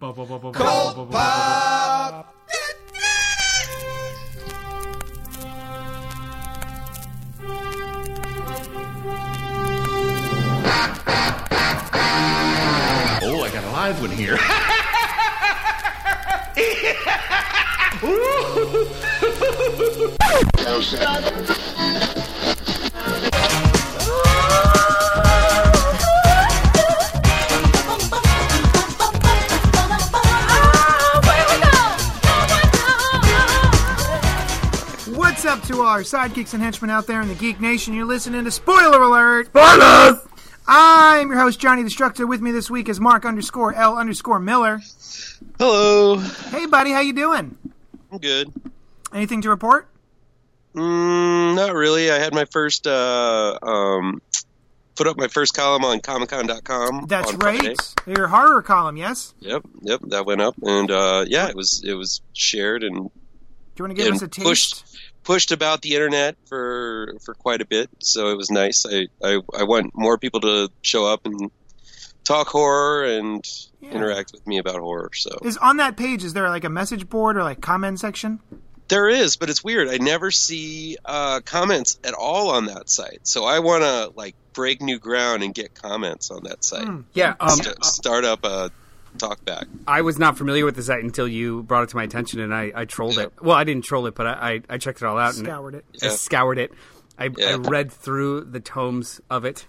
Pop. Oh, I got a live one here. Our sidekicks and henchmen out there in the Geek Nation? You're listening to Spoiler Alert. Spoilers! I'm your host, Johnny Destructor. With me this week is Mark underscore L underscore Miller. Hello. Hey, buddy, how you doing? I'm good. Anything to report? Mm, not really. I had my first uh, um, put up my first column on Comicon.com. That's on right. Friday. Your horror column, yes? Yep, yep. That went up, and uh, yeah, it was it was shared and, Do you want to give us a taste? pushed pushed about the internet for for quite a bit. So it was nice. I I, I want more people to show up and talk horror and Yeah. interact with me about horror. So Is on that page, is there like a message board or like comment section? There is, but it's weird. I never see uh, comments at all on that site. So I want to like break new ground and get comments on that site. Hmm. Yeah, um, St- start up a talk back. I was not familiar with the site until you brought it to my attention, and I, I trolled Yeah. it. Well, I didn't troll it, but I, I, I checked it all out Scoured it. and I scoured it. I, Yeah. I read through the tomes of it.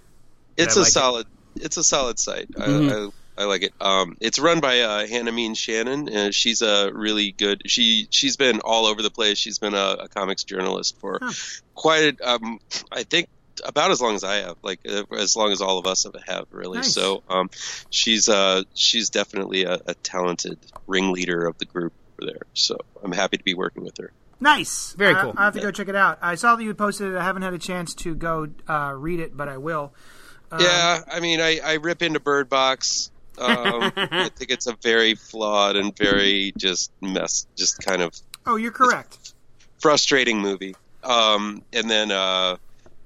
It's a like it. solid. It's a solid site. Mhm. I, I I like it. Um, it's run by uh, Hannah Means-Shannon. And she's a really good. She she's been all over the place. She's been a, a comics journalist for Huh. quite. A, um, I think about as long as I have, like uh, as long as all of us have, have really. Nice. So um, she's uh she's definitely a, a talented ringleader of the group over there. So I'm happy to be working with her. Nice. Very I- cool. I have to go check it out. I saw that you posted it. I haven't had a chance to go uh, read it, but I will. Um, Yeah, I mean, I, I rip into Bird Box. Um, I think it's a very flawed and very just mess, just kind of Oh, you're correct. frustrating movie. Um, and then, uh,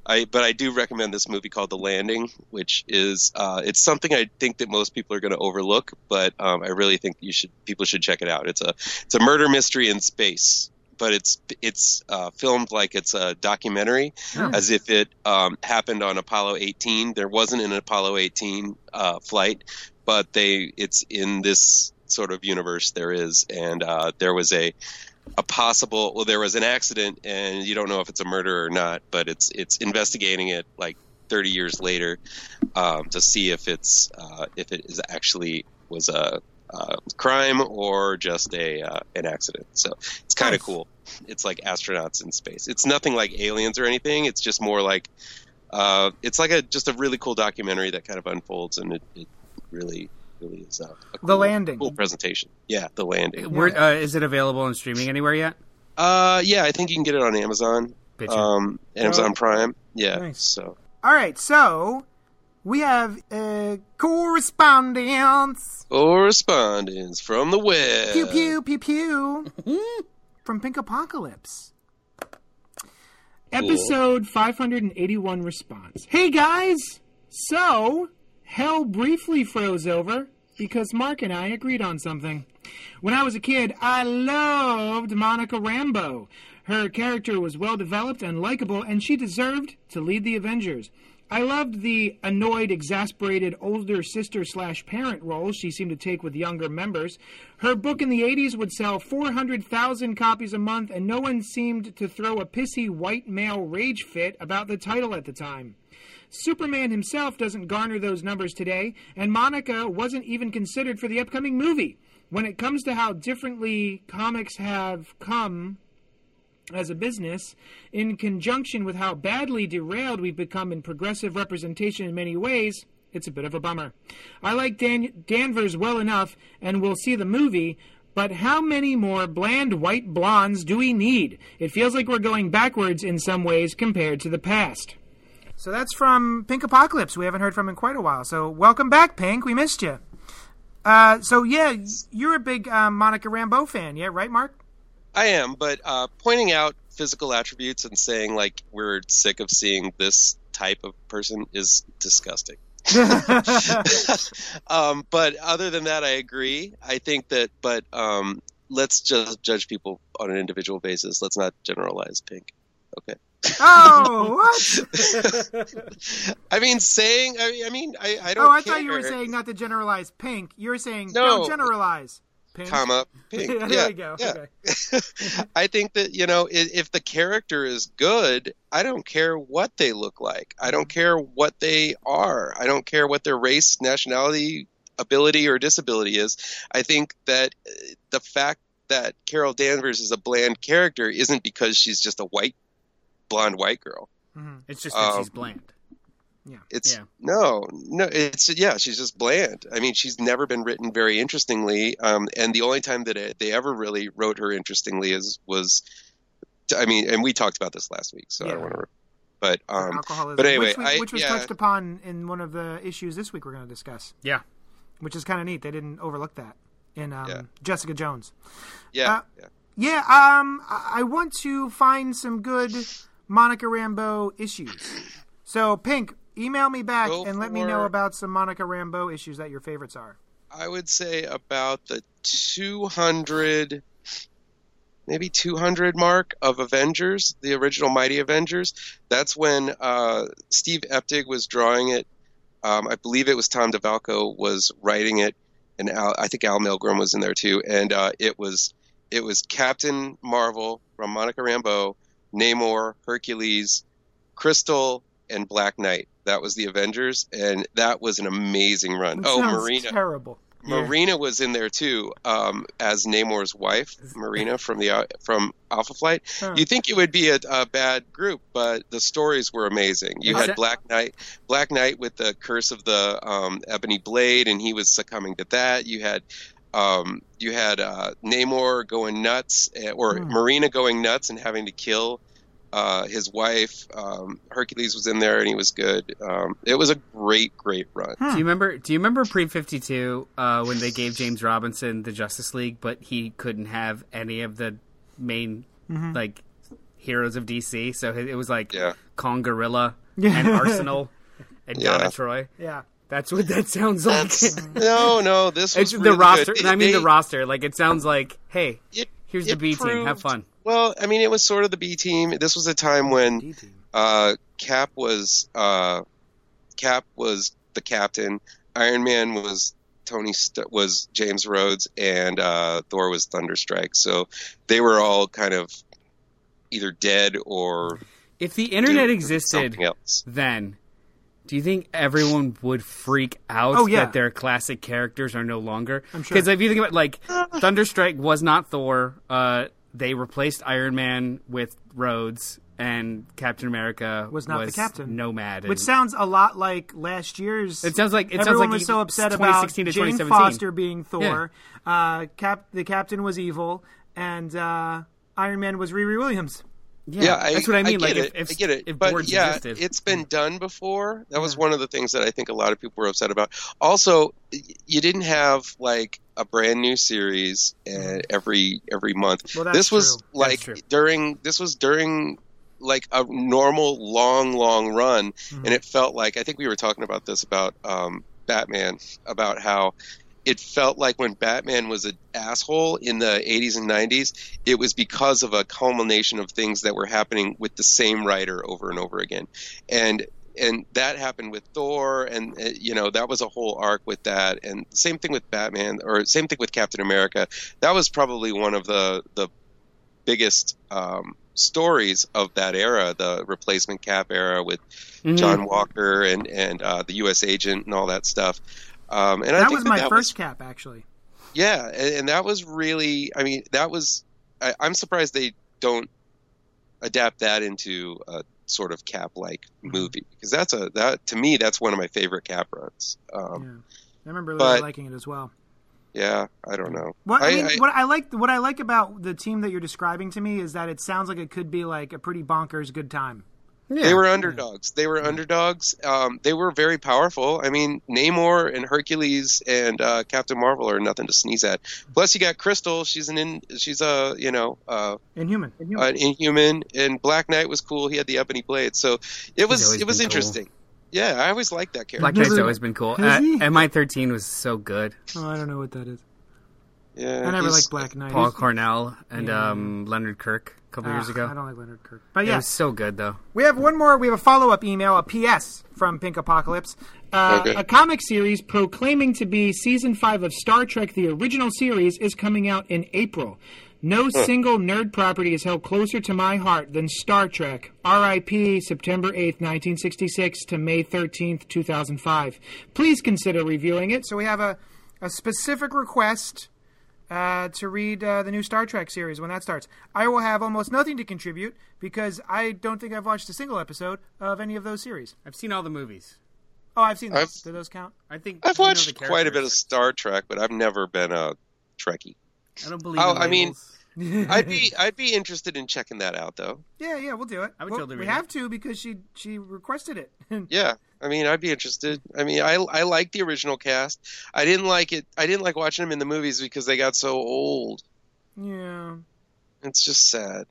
I but I do recommend this movie called The Landing, which is uh, it's something I think that most people are going to overlook, but um, I really think you should people should check it out. It's a it's a murder mystery in space, but it's it's uh, filmed like it's a documentary, Oh. as if it um, happened on Apollo 18. There wasn't an Apollo 18 uh, flight, but they it's in this sort of universe there is, and uh, there was a a possible well there was an accident and you don't know if it's a murder or not but it's it's investigating it like 30 years later um, to see if it's uh, if it is actually was a, uh crime or just a uh, an accident. So it's kind of Nice. cool. It's like astronauts in space. It's nothing like aliens or anything. It's just more like uh, it's like a just a really cool documentary that kind of unfolds and it, it really really is a, a cool, The Landing. cool presentation yeah the landing Where, uh, is it available on streaming anywhere yet? uh, yeah, I think you can get it on Amazon, Bitchin'. um, Amazon Prime. Yeah, Nice. so All right, so we have uh, correspondence. correspondence from the web. Pew pew pew pew from Pink Apocalypse. Episode 581 response. Hey guys! So, hell briefly froze over because Mark and I agreed on something. When I was a kid, I loved Monica Rambeau. Her character was well developed and likable, and she deserved to lead the Avengers. I loved the annoyed, exasperated older sister slash parent role she seemed to take with younger members. Her book in the 80s would sell 400,000 copies a month, and no one seemed to throw a pissy white male rage fit about the title at the time. Superman himself doesn't garner those numbers today, and Monica wasn't even considered for the upcoming movie. When it comes to how differently comics have come as a business, in conjunction with how badly derailed we've become in progressive representation in many ways, it's a bit of a bummer. I like Dan- Danvers well enough, and we'll see the movie, but how many more bland white blondes do we need? It feels like we're going backwards in some ways compared to the past. So that's from Pink Apocalypse. We haven't heard from in quite a while. So welcome back, Pink. We missed you. Uh, so yeah, you're a big uh, Monica Rambeau fan, yeah, right, Mark? I am, but uh, pointing out physical attributes and saying like we're sick of seeing this type of person is disgusting. um, but other than that, I agree. I think that, but um, let's just judge people on an individual basis. Let's not generalize Pink. Okay. Oh, what? I mean, saying. I mean, I mean, I, I don't. oh, I care. thought you were saying not to generalize pink. You were saying No. don't generalize pink. comma pink. there yeah, you go. yeah. Okay. I think that you know if, if the character is good, I don't care what they look like. I don't care what they are. I don't care what their race, nationality, ability, or disability is. I think that uh, the fact that Carol Danvers is a bland character isn't because she's just a white, blonde white girl. Mhm. It's just that Um, she's bland. Yeah. It's Yeah. no, no. It's yeah. She's just bland. I mean, she's never been written very interestingly. Um, and the only time that it, they ever really wrote her interestingly is was, I mean, and we talked about this last week, so I don't want to. But um, alcoholism, but anyway, which, we, I- was yeah. touched upon in one of the issues this week we're going to discuss, Yeah. which is kind of neat. They didn't overlook that in um, Yeah. Jessica Jones. yeah, Uh, yeah. Yeah, um, I I want to find some good Monica Rambeau issues. So, Pink, email me back Go and let me know about some Monica Rambeau issues that your favorites are. I would say about the 200, maybe 200 mark of Avengers, the original Mighty Avengers. That's when uh, Steve Epting was drawing it. Um, I believe it was Tom DeFalco was writing it, and Al, I think Al Milgrom was in there too. And uh, it was it was Captain Marvel from Monica Rambeau, Namor, Hercules, Crystal, and Black Knight. That was the Avengers, and that was an amazing run. It oh, Marina. terrible. Marina was in there too, um, as Namor's wife, Marina from the uh, from Alpha Flight. Huh. You think it would be a, a bad group, but the stories were amazing. You had that- Black Knight, Black Knight with the curse of the um, ebony blade, and he was succumbing to that. You had um, you had uh, Namor going nuts, eh, or Hmm. Marina going nuts and having to kill. Uh, his wife, um, Hercules, was in there, and he was good. Um, it was a great, great run. Do you remember? Do you remember pre Fifty Two uh, when they gave James Robinson the Justice League, but he couldn't have any of the main like heroes of DC? So it was like Yeah. Congorilla Yeah. and Arsenal and Yeah. Donna Troy. Yeah. That's what that sounds like. no, no, this was really the roster. good. I mean, They- the roster. Like it sounds like, hey, it- here's the it B team. Have fun. Well, I mean, it was sort of the B team. This was a time when uh, Cap was uh, Cap was the captain. Iron Man was Tony St- was James Rhodes, and uh, Thor was Thunderstrike. So they were all kind of either dead or If the internet existed then, do you think everyone would freak out Oh, yeah. that their classic characters are no longer? I'm sure. Because if you think about like Thunderstrike was not Thor. Uh, they replaced Iron Man with Rhodes, and Captain America Was not the captain. Nomad. Which sounds a lot like last year's. It sounds like- it sounds everyone like was he- so upset about 2016 to Jane Foster being Thor. Uh, Cap, the captain was evil, and uh, Iron Man was Riri Williams. Yeah, I, that's what I mean. get like it. if, if I get it. if but yeah, existed, it's been done before. That was one of the things that I think a lot of people were upset about. Also, you didn't have like a brand new series uh, every every month. Well, that's this was true. like during this was during like a normal long long run, Mm-hmm. and it felt like I think we were talking about this about um, Batman about how it felt like when Batman was an asshole in the 80s and 90s, it was because of a culmination of things that were happening with the same writer over and over again. And and that happened with Thor and uh, you know that was a whole arc with that and same thing with Batman or same thing with Captain America. That was probably one of the the biggest um, stories of that era, the replacement Cap era with Mhm. John Walker and and uh, the U.S. agent and all that stuff. Um, and I That think was that my that first cap, actually. yeah, and, and that was really, I mean, that was, I, I'm surprised they don't adapt that into a sort of cap like Mm-hmm. movie because that's a, that to me, that's one of my favorite cap runs. Um, yeah. I remember really but- liking it as well. yeah. I don't know. What I, I- mean, I- what I like, what I like about the team that you're describing to me is that it sounds like it could be like a pretty bonkers good time. They were underdogs. They were underdogs. Um, they were very powerful. I mean, Namor and Hercules and uh, Captain Marvel are nothing to sneeze at. Plus, you got Crystal. She's an in, she's a you know uh, Inhuman. Inhuman. an Inhuman, and Black Knight was cool. He had the ebony blade, so it was it was been cool. interesting. Yeah, I always liked that character. Black Knight's Never- always been cool. Has Uh. MI13 was so good. Oh, I don't know what that is. Yeah, I never liked Black Knight. Paul Cornell and Yeah. um, Leonard Kirk a couple years Ah, ago. I don't like Leonard Kirk. But yeah, It was so good though. we have one more. We have a follow up email, a PS from Pink Apocalypse. Uh, Okay. A comic series proclaiming to be season five of Star Trek, the original series, is coming out in April. No single nerd property is held closer to my heart than Star Trek. R.I.P. September 8th, 1966 to May 13th, 2005. Please consider reviewing it. So we have a, a specific request uh, to read uh, the new Star Trek series when that starts. I will have almost nothing to contribute because I don't think I've watched a single episode of any of those series. I've seen all the movies. Oh, I've seen those. I've- Do those count? I think I've watched the quite a bit of. Star Trek, but I've never been a Trekkie. I don't believe. Oh, in I mean- I'd be I'd be interested in checking that out though. Yeah, yeah, we'll do it. I would Well, totally we have it. to because she she requested it. Yeah, I mean, I'd be interested. I mean, I I like the original cast. I didn't like it. I didn't like watching them in the movies because they got so old. yeah. It's just sad.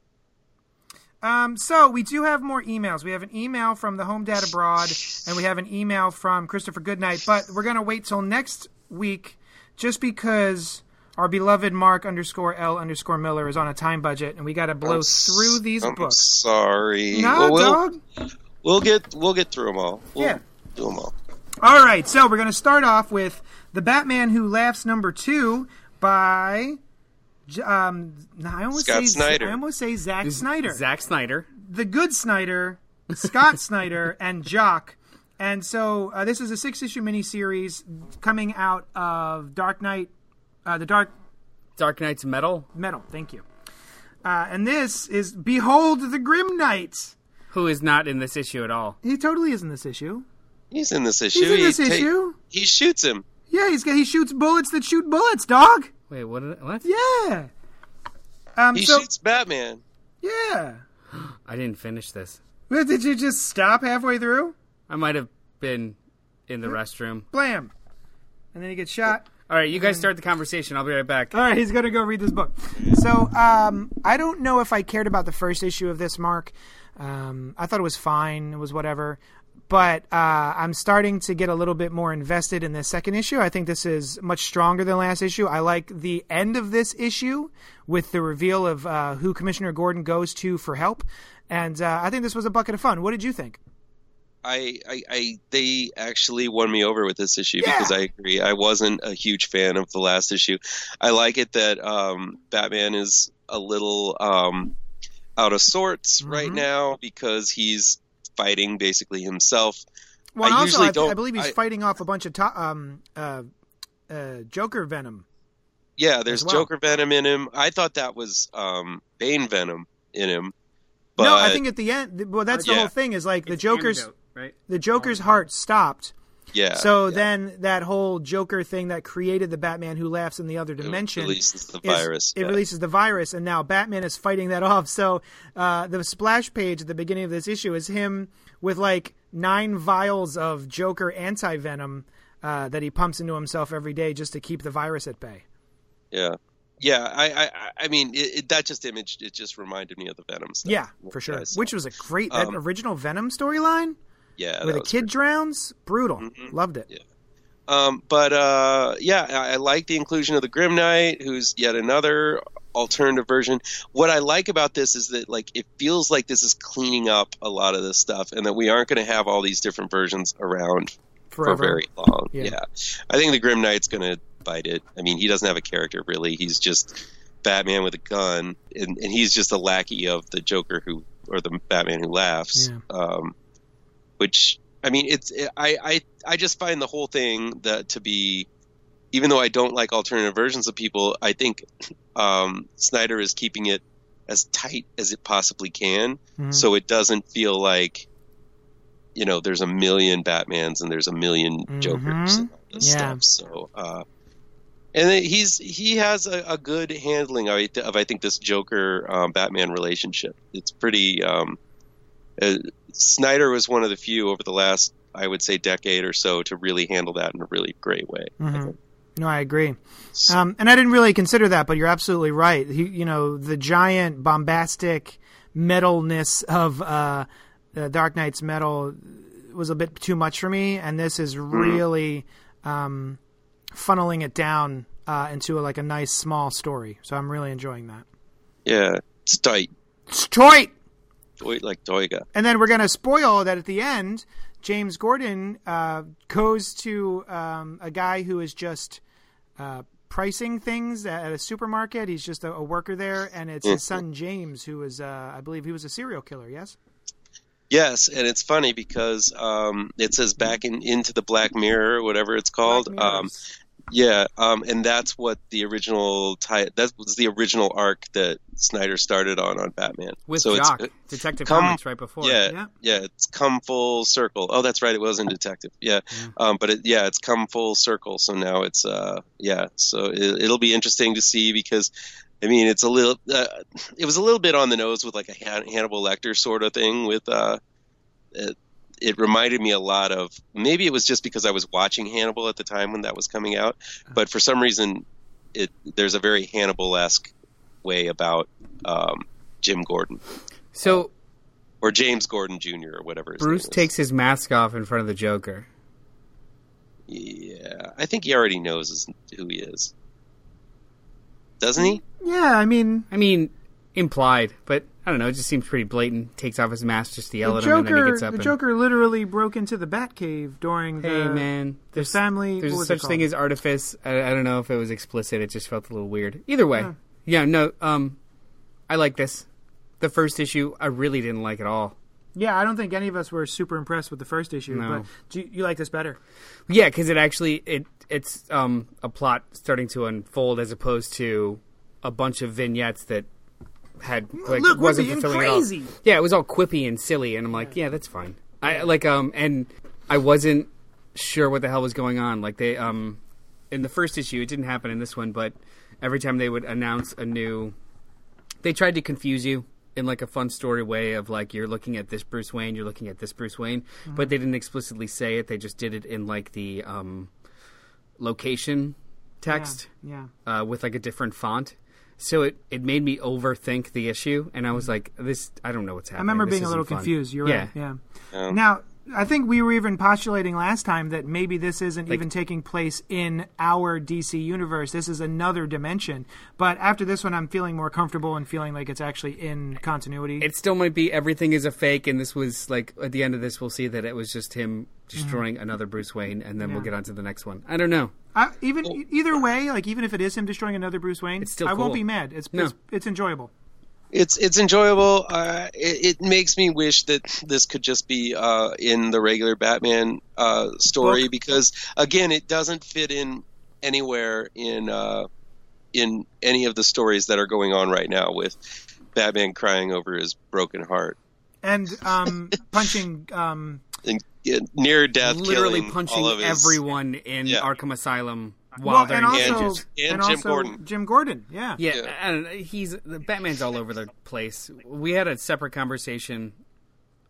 Um, so we do have more emails. We have an email from the Home Dad Abroad, and we have an email from Christopher Goodnight. But we're gonna wait till next week, just because our beloved Mark underscore L underscore Miller is on a time budget, and we got to blow I'm through these I'm books. Sorry. Nah, Well, we'll, dog. We'll get we'll get through them all. We'll Yeah. do them all. All right, so we're going to start off with The Batman Who Laughs number 2 by um I almost Scott say Snyder. I almost say Zack Snyder. Zack Snyder. the good Snyder, Scott Snyder and Jock. And so uh, this is a six-issue miniseries coming out of Dark Knight uh, the Dark Dark Knight's Metal. Metal. Thank you. Uh, and this is Behold the Grim Knight. Who is not in this issue at all? He totally is in this issue. He's in this issue. He's in He this ta- issue. He shoots him. Yeah, he's got, he shoots bullets that shoot bullets, dog. Wait, what? Did, what? Yeah. Um. He so shoots Batman. yeah. I didn't finish this. What, Did you just stop halfway through? I might have been in the restroom. Blam. And then he gets shot. All right, you guys start the conversation. I'll be right back. All right, he's gonna go read this book. So, um, I don't know if I cared about the first issue of this, Mark. Um, I thought it was fine. It was whatever. But uh, I'm starting to get a little bit more invested in the second issue. I think this is much stronger than last issue. I like the end of this issue with the reveal of uh, who Commissioner Gordon goes to for help, and uh, I think this was a bucket of fun. What did you think? I, I, I, they actually won me over with this issue Yeah. because I agree. I wasn't a huge fan of the last issue. I like it that um, Batman is a little um, out of sorts right Mhm. now because he's fighting basically himself. Well, I also, usually I, I don't- believe he's I- fighting off a bunch of to- um, uh, uh, Joker venom. Yeah, there's well. Joker Venom in him. I thought that was um, Bane Venom in him. But no, I think at the end. Well, that's the Yeah. whole thing. Is like the Joker's Antidote, right? the Joker's heart stopped. Yeah. So yeah, then that whole Joker thing that created the Batman who laughs in the other it dimension releases the is- virus. It releases the virus, and now Batman is fighting that off. So uh, the splash page at the beginning of this issue is him with like nine vials of Joker anti venom uh, that he pumps into himself every day just to keep the virus at bay. Yeah, yeah. I, I, I- mean, it, it, that just image. It just reminded me of the Venom stuff. Yeah, for sure. Which was a great that Um, original Venom storyline yeah, where the kid drowns. Brutal. Mhm. Loved it. Yeah. Um, but uh, yeah, I, I like the inclusion of the Grim Knight, who's yet another alternative version. What I like about this is that like it feels like this is cleaning up a lot of this stuff, and that we aren't going to have all these different versions around Forever. for very long. Yeah. Yeah. I think the Grim Knight's going to bite it. I mean, he doesn't have a character really. He's just Batman with a gun, and, and he's just a lackey of the Joker who, or the Batman who laughs. Yeah. Um, which I mean, it's I, I I just find the whole thing that to be, even though I don't like alternative versions of people, I think um, Snyder is keeping it as tight as it possibly can, Mhm. so it doesn't feel like you know there's a million Batmans and there's a 1000000 Jokers and all this Yeah. stuff. So. Uh, and he's he has a, a good handling of, of I think this Joker um, Batman relationship. It's pretty. Um, uh, Snyder was one of the few over the last I would say decade or so to really handle that in a really great way. I Mhm. think. No, I agree. Um, and I didn't really consider that, but you're absolutely right. He, you know, the giant bombastic metalness of uh, uh, Dark Knight's metal was a bit too much for me, and this is really um, funneling it down uh, into a, like a nice small story. So I'm really enjoying that. Yeah, it's tight. Straight. Like Toyga. And then we're going to spoil that at the end, James Gordon uh, goes to um, a guy who is just uh, pricing things at a supermarket. He's just a, a worker there, and it's his son James, who is, uh, I believe, he was a serial killer. Yes. Yes, and it's funny because um, it says back in into the Black Mirror, whatever it's called. Um. Yeah, um, and that's what the original ti- that was the original arc that Snyder started on on Batman. with so Jock, it's Detective come- Comics, right before. yeah, Yeah. yeah, it's come full circle. Oh, that's right, it was in Detective. Yeah, um, but it, yeah, it's come full circle. So now it's uh, yeah, so it, it'll be interesting to see because. I mean, it's a little. Uh, it was a little bit on the nose with like a Han- Hannibal Lecter sort of thing. With uh, it, reminded me a lot of. Maybe it was just because I was watching Hannibal at the time when that was coming out, but for some reason, it there's a very Hannibal-esque way about um, Jim Gordon So or James Gordon Jr. or whatever. Bruce takes his mask off in front of the Joker. Yeah, I think he already knows who he is. Doesn't he? Yeah, I mean, I mean, implied, but I don't know. It just seems pretty blatant. Takes off his mask just to yell the at him, and then he gets up. the and, Joker literally broke into the Batcave during the. Hey the. man, there's family- There's what was it such thing as artifice. I, I don't know if it was explicit. It just felt a little weird. Either way, yeah. no. Um, I like this. The first issue, I really didn't like at all. Yeah, I don't think any of us were super impressed with the first issue, No. but do you, you like this better? Yeah, because it actually it it's um a plot starting to unfold as opposed to a bunch of vignettes that had like Look, we're wasn't being fulfilling at all. crazy. Yeah, it was all quippy and silly, and I'm like, yeah, that's fine. I like um and I wasn't sure what the hell was going on. Like they um in the first issue, it didn't happen in this one, but every time they would announce a new, they tried to confuse you in like a fun story way of like you're looking at this Bruce Wayne, you're looking at this Bruce Wayne, but they didn't explicitly say it. They just did it in like the um location text Yeah. uh, with like a different font. So it, it made me overthink the issue, and I was like, "This, I don't know what's happening." I remember This being a little fun." confused. You're yeah. right. Yeah. Yeah. Now, I think we were even postulating last time that maybe this isn't even taking place in our DC universe. This is another dimension. But after this one, I'm feeling more comfortable and feeling like it's actually in continuity. It still might be everything is a fake, and this was like at the end of this, we'll see that it was just him destroying another Bruce Wayne, and then we'll Mm-hmm. Get on to the next one. I don't know. I, even e- either way, like even if it is him destroying another Bruce Wayne, It's still I won't be mad. It's No. it's, it's enjoyable. It's it's enjoyable. Uh, it, it makes me wish that this could just be uh, in the regular Batman uh, story Book. because again, it doesn't fit in anywhere in uh, in any of the stories that are going on right now with Batman crying over his broken heart And um, punching um, and near death, Literally punching all of his, 'Everyone in Yeah. Arkham Asylum while well, they're and also. And and Jim also Gordon. Jim Gordon, yeah. Yeah, Yeah. I. He's Batman's all over the place. We had a separate conversation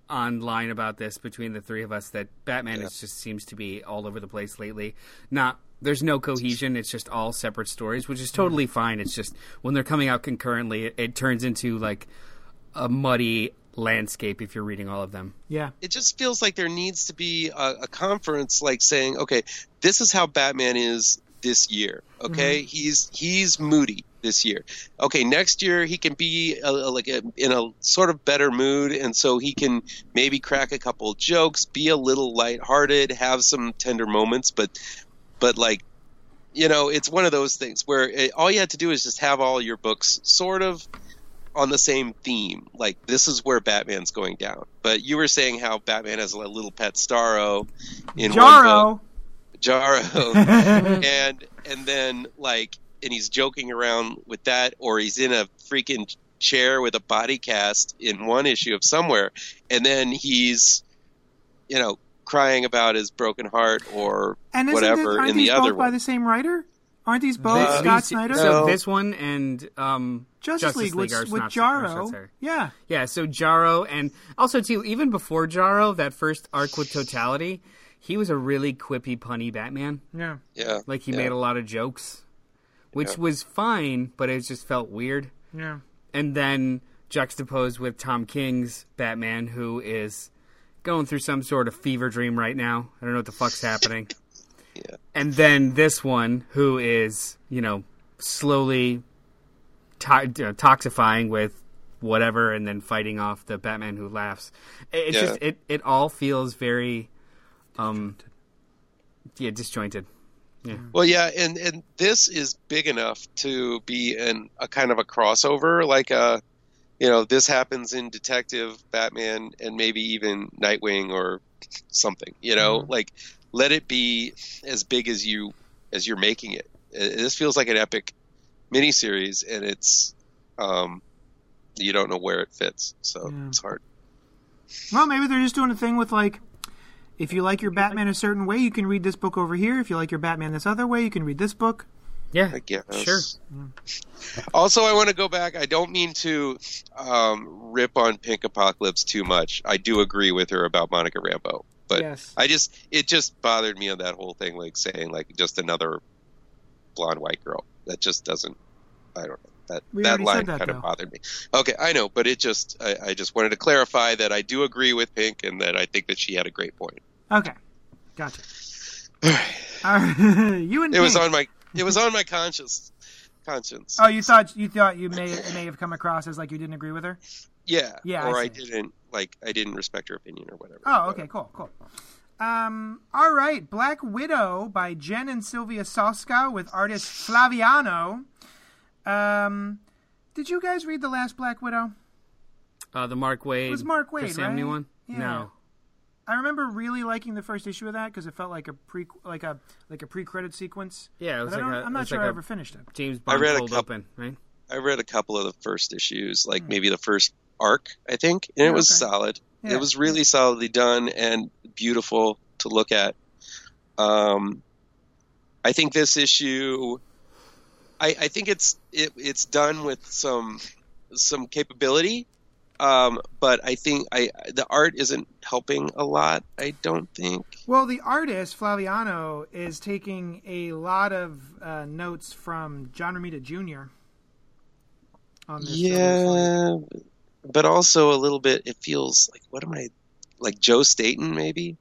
online about this between the three of us that Batman is just seems to be all over the place lately. Not there's no cohesion. It's just all separate stories, which is totally fine. It's just when they're coming out concurrently, it, it turns into like a muddy landscape if you're reading all of them. Yeah. it just feels like there needs to be a, a conference like saying okay this is how batman is this year okay mm-hmm. he's he's moody this year okay next year he can be a, a- like a, in a sort of better mood and so he can maybe crack a couple jokes be a little lighthearted have some tender moments but but like you know it's one of those things where it, all you had to do is just have all your books sort of on the same theme. Like this is where Batman's going down. But you were saying how Batman has a little pet Starro in Jarro. book, and and then like and he's joking around with that, or he's in a freaking chair with a body cast in one issue of somewhere, and then he's you know crying about his broken heart or And whatever in the other by one. the same writer? Aren't these both This- Scott these- Snyder? So No. this one and um, Justice, League, with, are with not- are Jarro. Yeah. Yeah, so Jarro, and also too, even before Jarro, that first arc with Totality, he was a really quippy, punny Batman. Yeah. Yeah, Like he yeah. made a lot of jokes, which Yeah. was fine, but it just felt weird. Yeah. And then juxtaposed with Tom King's Batman, who is going through some sort of fever dream right now. I don't know what the fuck's happening. Yeah. And then this one, who is you know slowly to- uh, toxifying with whatever, and then fighting off the Batman who laughs. It, it's Yeah. just it it all feels very, um, yeah, disjointed. Well, yeah, and and this is big enough to be an a kind of a crossover, like a, you know, this happens in Detective Batman and maybe even Nightwing or something. You know, like let it be as big as you as you're making it. Uh, This feels like an epic miniseries, and it's um, you don't know where it fits, so Yeah. it's hard. Well, maybe they're just doing a thing with like, if you like your Batman a certain way, you can read this book over here. If you like your Batman this other way, you can read this book. Yeah, I guess. sure. Also, I want to go back. I don't mean to um, rip on Pink Apocalypse too much. I do agree with her about Monica Rambeau, but Yes. I just it just bothered me on that whole thing, like saying like just another blonde white girl. That just doesn't. I don't know. That We that line that, kind though. of bothered me. Okay, I know, but it just I, I just wanted to clarify that I do agree with Pink and that I think that she had a great point. Okay, gotcha. All right. you and It was on my it was on my conscience conscience. Oh, you thought you thought you may may have come across as like you didn't agree with her. yeah, Yeah, I or I, see. didn't like I didn't respect her opinion or whatever. Oh, okay, cool, cool. Um, all right, Black Widow by Jen and Sylvia Soska with artist Flaviano. Um, did you guys read the last Black Widow? Uh, the Mark Waid. It was Mark Waid, Chris Samnee right? one. Yeah. No. I remember really liking the first issue of that because it felt like a pre like a like a pre credit sequence. Yeah, it was But I like don't, a- I'm it not was sure like I a- ever finished it. James I Bond read a couple- open, right? I read a couple of the first issues, like maybe the first arc, I think, and it. Yeah, was solid. Yeah. It was really solidly done and beautiful to look at. Um, I think this issue, I, I think it's it, it's done with some some capability, um, but I think I the art isn't helping a lot. I don't think. Well, the artist Flaviano is taking a lot of uh, notes from John Romita Jr. On this. so it's like- Yeah, but also a little bit. It feels like what am I like Joe Staton maybe?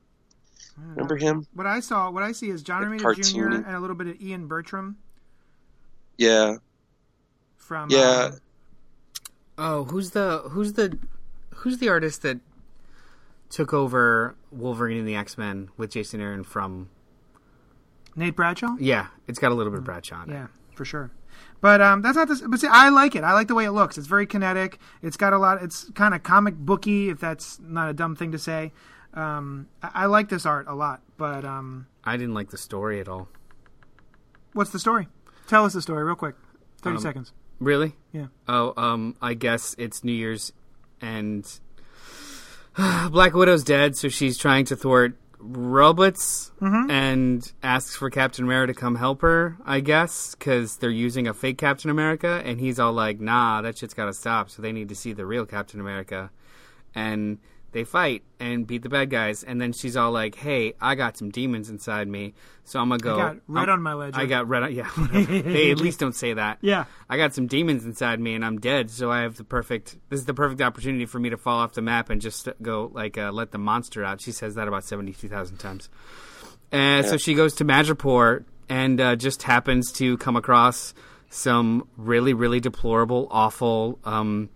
I don't know. Remember him? What I saw, what I see is John Like Romita Jr. and a little bit of Ian Bertram Yeah, from. Yeah. um, Oh, who's the who's the who's the artist that took over Wolverine and the X Men with Jason Aaron from? Nate Bradshaw. Yeah, it's got a little bit of Bradshaw. in it. Yeah, for sure. But um, that's not this. But see, I like it. I like the way it looks. It's very kinetic. It's got a lot. It's kind of comic booky, if that's not a dumb thing to say. Um, I, I like this art a lot. But um, I didn't like the story at all. what's the story? Tell us the story real quick. Thirty Um, seconds. Really? Yeah. Oh, um, I guess it's New Year's, and Black Widow's dead, so she's trying to thwart Robots mm-hmm. and asks for Captain America to come help her. I guess because they're using a fake Captain America, and he's all like, "Nah, that shit's got to stop." So they need to see the real Captain America, and they fight and beat the bad guys. And then she's all like, "Hey, I got some demons inside me, so I'm gonna go." got red I'm- on my ledger. I got red. On, yeah, whatever. they at least don't say that. Yeah. I got some demons inside me and I'm dead, so I have the perfect. This is the perfect opportunity for me to fall off the map and just go like uh, let the monster out. She says that about seventy two thousand times. And so she goes to Madripoor and uh, just happens to come across some really, really deplorable, awful um,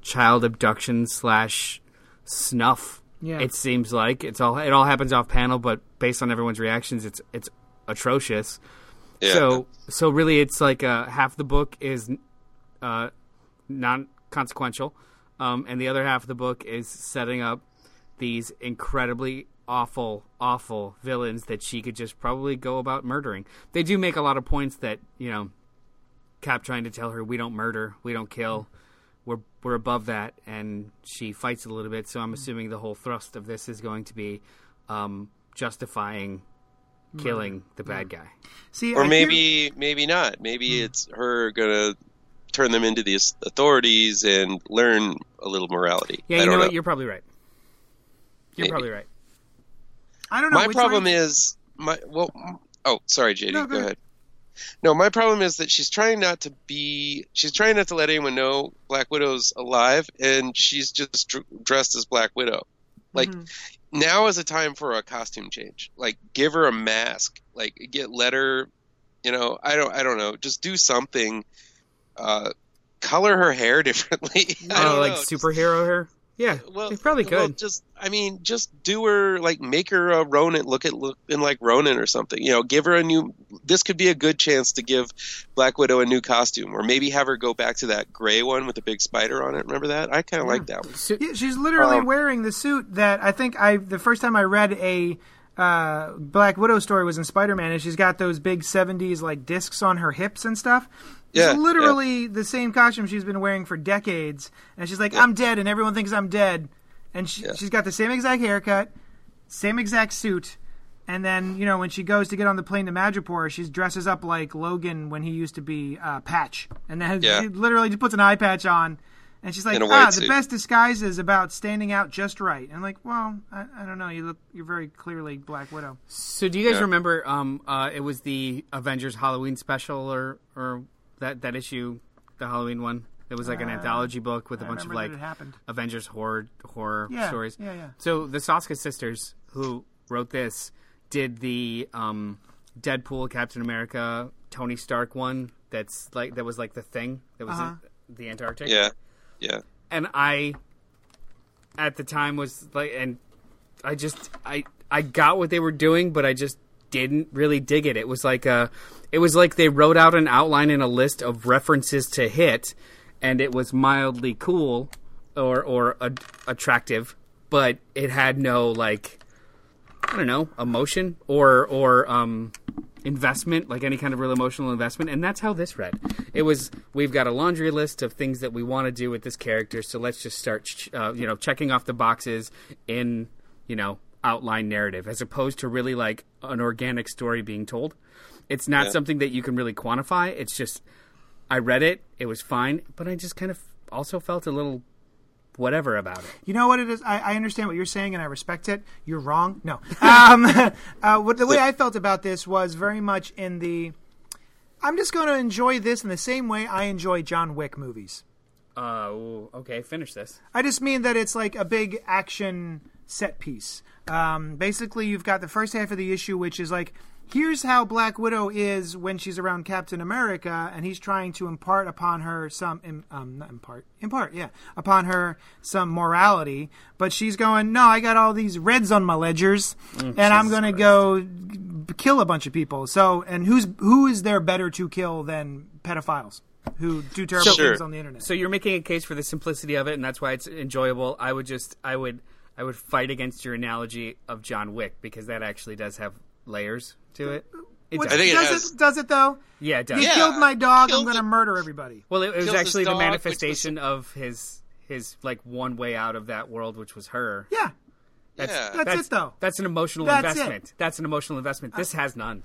child abduction slash snuff. Yeah. It seems like it's all it all happens off panel, but based on everyone's reactions, it's it's atrocious. Yeah. So so really, it's like uh, half the book is uh, non consequential, um, and the other half of the book is setting up these incredibly awful, awful villains that she could just probably go about murdering. They do make a lot of points that you know, Cap trying to tell her we don't murder, we don't kill. We're, we're above that, and she fights a little bit. So I'm assuming the whole thrust of this is going to be um, justifying killing the bad guy. See, or I hear- maybe maybe not. Maybe it's her gonna turn them into the authorities and learn a little morality. Yeah, you know don't what? You're probably right. You're Maybe. probably right. I don't know. my problem way- is my well. Oh, sorry, JD. No, go go ahead. ahead. No, my problem is that she's trying not to be. She's trying not to let anyone know Black Widow's alive, and she's just dr- dressed as Black Widow. Like, Mm-hmm. now is a time for a costume change. Like give her a mask. Like get let her, you know, I don't I don't know, just do something. Uh, color her hair differently. I Oh, don't like know, just- superhero her? Yeah, well, they probably could. well, could. just I mean, just do her like make her a Ronin. Look at look in like Ronin or something. You know, give her a new. This could be a good chance to give Black Widow a new costume, or maybe have her go back to that gray one with the big spider on it. Remember that? I kind of like that one. Yeah, she's literally Um, wearing the suit that I think I the first time I read a uh, Black Widow story was in Spider Man, and she's got those big '70s like discs on her hips and stuff. Yeah, it's literally the same costume she's been wearing for decades, and she's like, "I'm dead," and everyone thinks I'm dead, and she, Yeah. she's got the same exact haircut, same exact suit. And then, you know, when she goes to get on the plane to Madripoor, she dresses up like Logan when he used to be uh, Patch. And then Yeah. she literally just puts an eye patch on. And she's like, In a ah, the suit. best disguise is about standing out just right. And I'm like, well, I, I don't know. You look, you're very clearly Black Widow. So do you guys Yeah. remember? Um, uh, it was the Avengers Halloween special, or or that that issue, the Halloween one. It was like an anthology book with a I bunch of like happened. Avengers horror horror Yeah, stories. yeah, yeah. So the Soska sisters who wrote this did the um, Deadpool, Captain America, Tony Stark one. That's like that was like the thing that was Uh-huh. in the Antarctic. Yeah, yeah. and I at the time was like and I just I I got what they were doing but I just didn't really dig it. It was like a it was like they wrote out an outline and a list of references to hit and it was mildly cool or or a, attractive but it had no like I don't know, emotion or or um investment, like any kind of real emotional investment, and that's how this read. It was we've got a laundry list of things that we want to do with this character, so let's just start, uh, you know, checking off the boxes in you know outline narrative, as opposed to really like an organic story being told. It's not Yeah. something that you can really quantify. It's just I read it, it was fine, but I just kind of also felt a little whatever about it. You know what it is? I, I understand what you're saying and I respect it. You're wrong. No. Um, uh, what, the way I felt about this was very much in the. I'm just going to enjoy this in the same way I enjoy John Wick movies. Uh, okay, finish this. I just mean that it's like a big action set piece. Um, basically, you've got the first half of the issue, which is like, here's how Black Widow is when she's around Captain America, and he's trying to impart upon her some, im- um, not impart, impart, yeah, upon her some morality. But she's going, no, I got all these reds on my ledgers, and I'm going to go kill a bunch of people. So, and who's who is there better to kill than pedophiles who do terrible Sure. things on the internet? So you're making a case for the simplicity of it, and that's why it's enjoyable. I would just, I would, I would fight against your analogy of John Wick because that actually does have layers to it. It What- does. I think it does has- it does it though? yeah, it does. You Yeah. killed my dog. I'm going to murder everybody. Well, it, it was Kills his actually the dog, which was- manifestation of his his like one way out of that world, which was her. Yeah, That's, Yeah. That's it, though. That's an emotional That's it. investment. That's an emotional investment. This has none.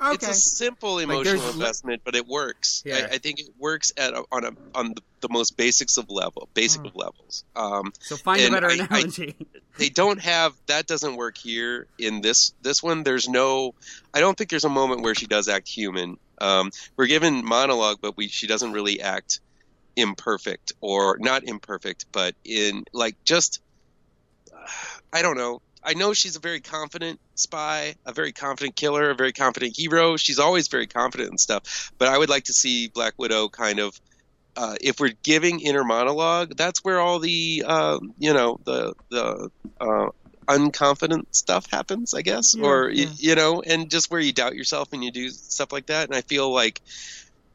Okay. It's a simple emotional there's- investment, but it works. Yeah. I, I think it works at a, on a on the, the most basics of level, basic Hmm. of levels. Um, So find a better I- I- analogy. they don't have that doesn't work here in this this one. There's no, I don't think there's a moment where she does act human. Um, we're given monologue, but we she doesn't really act imperfect or not imperfect, but in like just I don't know. I know she's a very confident spy, a very confident killer, a very confident hero. She's always very confident and stuff. But I would like to see Black Widow kind of, uh, if we're giving inner monologue, that's where all the, uh, you know, the the uh, unconfident stuff happens, I guess, Yeah, or yeah. y you know, and just where you doubt yourself and you do stuff like that. And I feel like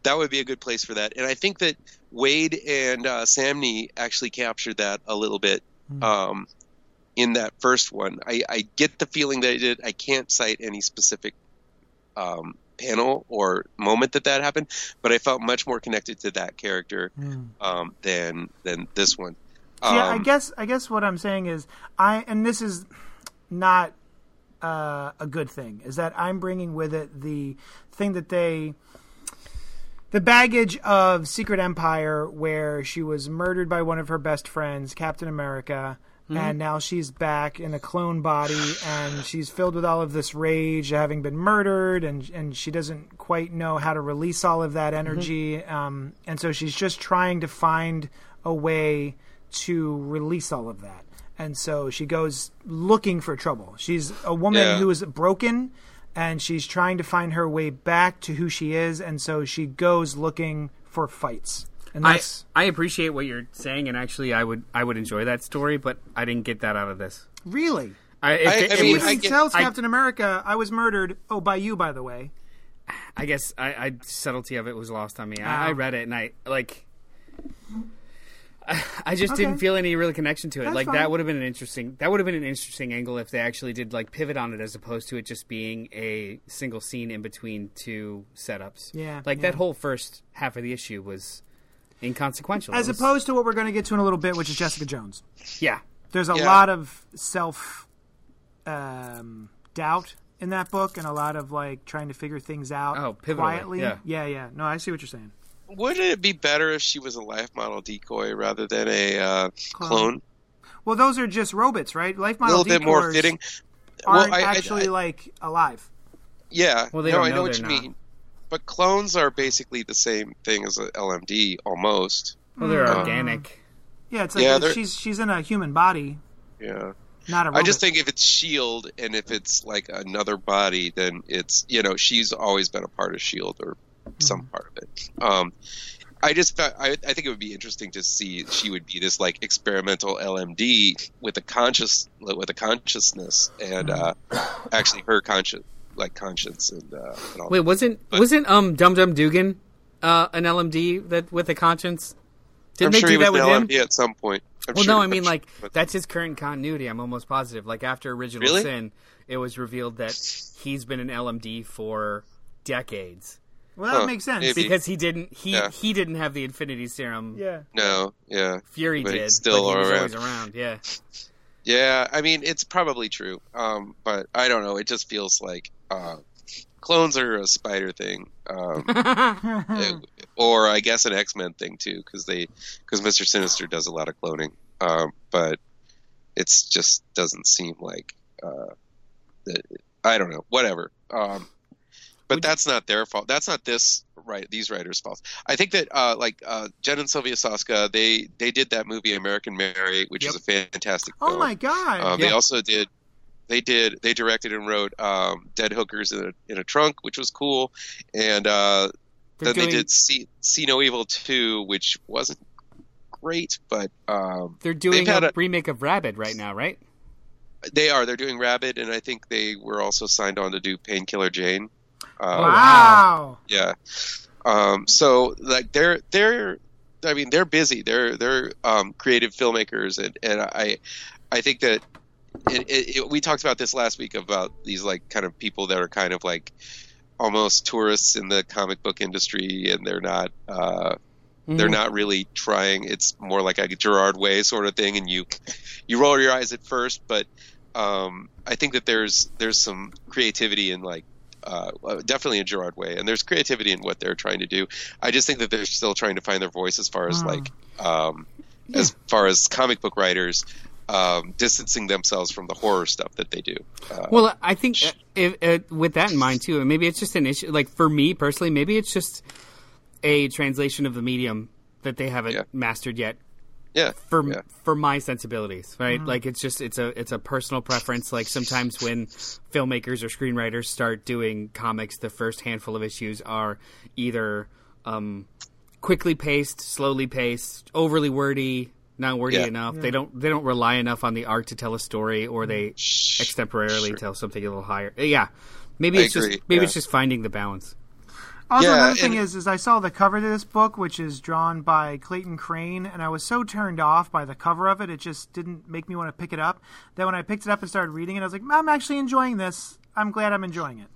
that would be a good place for that. And I think that Waid and uh, Samnee actually captured that a little bit um, in that first one. I, I get the feeling that they did. I can't cite any specific um, panel or moment that that happened, but I felt much more connected to that character um, than than this one. yeah, I Um, guess I guess what I'm saying is I and this is not uh, a good thing is that I'm bringing with it the thing that they the baggage of Secret Empire where she was murdered by one of her best friends, Captain America. And now she's back in a clone body, and she's filled with all of this rage, having been murdered, and and she doesn't quite know how to release all of that energy, um, and so she's just trying to find a way to release all of that. and so she goes looking for trouble. She's a woman Yeah. who is broken, and she's trying to find her way back to who she is, and so she goes looking for fights. And I that's I appreciate what you're saying, and actually, I would I would enjoy that story, but I didn't get that out of this. really. I, if I- it- I it mean, was- Even I get- tells I- Captain America, "I was murdered." Oh, by you, by the way. I guess I, I subtlety of it was lost on me. I, I read it and I like. I, I just Okay. didn't feel any real connection to it. That's like fine. that would have been an interesting. That would have been an interesting angle if they actually did like pivot on it as opposed to it just being a single scene in between two setups. Yeah, like yeah. that whole first half of the issue was inconsequential. As was- opposed to what we're going to get to in a little bit, which is Jessica Jones. yeah, There's a Yeah. lot of self um, doubt in that book, and a lot of like trying to figure things out Oh, pivotally, quietly. yeah. yeah, yeah. No, I see what you're saying. Wouldn't it be better if she was a life model decoy rather than a uh, clone? Well, those are just robots, right? Life model A model little bit more fitting. Aren't Well, I- I- actually I- like alive. Yeah. Well, they no, don't I know know what they're you not. mean. But clones are basically the same thing as a LMD almost. well, they're Hmm. organic. Yeah, it's like Yeah, if she's she's in a human body, Yeah. not a robot. I just think if it's Shield and if it's like another body, then it's you know she's always been a part of Shield or some part of it. Um, I just fe- I, I think it would be interesting to see she would be this like experimental LMD with a conscious with a consciousness and uh, actually her conscious like conscience and, uh, and all. Wait, wasn't wasn't um Dum Dum Dugan uh, an LMD that with a conscience? Didn't I'm they sure do he was that with an him? LMD at some point. I'm Well, sure- no, I I'm mean sure- like that's his current continuity. I'm almost positive. Like after Original Really? Sin, it was revealed that he's been an LMD for decades well, that Huh, makes sense. maybe. because he didn't he Yeah. he didn't have the Infinity Serum. Yeah. no, yeah. Fury But did. he's still but he was around. always around. Yeah. Yeah, I mean it's probably true, um, but I don't know. It just feels like uh, clones are a spider thing, um, eh, or I guess an X Men thing too, because they because Mister Sinister does a lot of cloning, um, but it's just doesn't seem like uh, that- I don't know, whatever. Um, but Would you- that's not their fault. That's not this right these writers' fault. I think that uh, like uh, Jen and Sylvia Soska, they they did that movie American Mary, which Yep. is a fantastic. Oh film. my god. Um, They also did. They did. They directed and wrote um, "Dead Hookers in a, in a Trunk," which was cool, and uh, They're then they did "See, See No Evil 2, which wasn't great, but um, They're doing a, a- remake of Rabid right now, right? they are. They're doing Rabid, and I think they were also signed on to do Painkiller Jane. Uh, wow. Yeah. Um, so like they're they're I mean they're busy. They're they're um, creative filmmakers, and, and I I think that it, it, it, we talked about this last week about these like kind of people that are kind of like almost tourists in the comic book industry, and they're not. Uh, they're Mhm. not really trying. It's more like a Gerard Way sort of thing, and you you roll your eyes at first, but um, I think that there's there's some creativity in like uh, uh, definitely in Gerard Way, and there's creativity in what they're trying to do. I just think that they're still trying to find their voice as far as Hmm. like um, as far as comic book writers um, distancing themselves from the horror stuff that they do. Uh, Well, I think uh, if, uh, with that in mind too, and maybe it's just an issue. Like for me personally, maybe it's just a translation of the medium that they haven't Yeah. mastered yet. yeah, For yeah. for my sensibilities, right? Like it's just it's a it's a personal preference. Like sometimes when filmmakers or screenwriters start doing comics, the first handful of issues are either um, quickly paced, slowly paced, overly wordy, not wordy Yeah. enough. They don't they don't rely enough on the art to tell a story, or they Shh. extemporarily Sure. tell something a little higher. Uh, yeah, maybe I it's agree, just maybe yeah. it's just finding the balance. Also, Yeah, another thing and- is, is I saw the cover to this book, which is drawn by Clayton Crain, and I was so turned off by the cover of it, it just didn't make me want to pick it up. Then when I picked it up and started reading it, I was like, I'm actually enjoying this. I'm glad I'm enjoying it.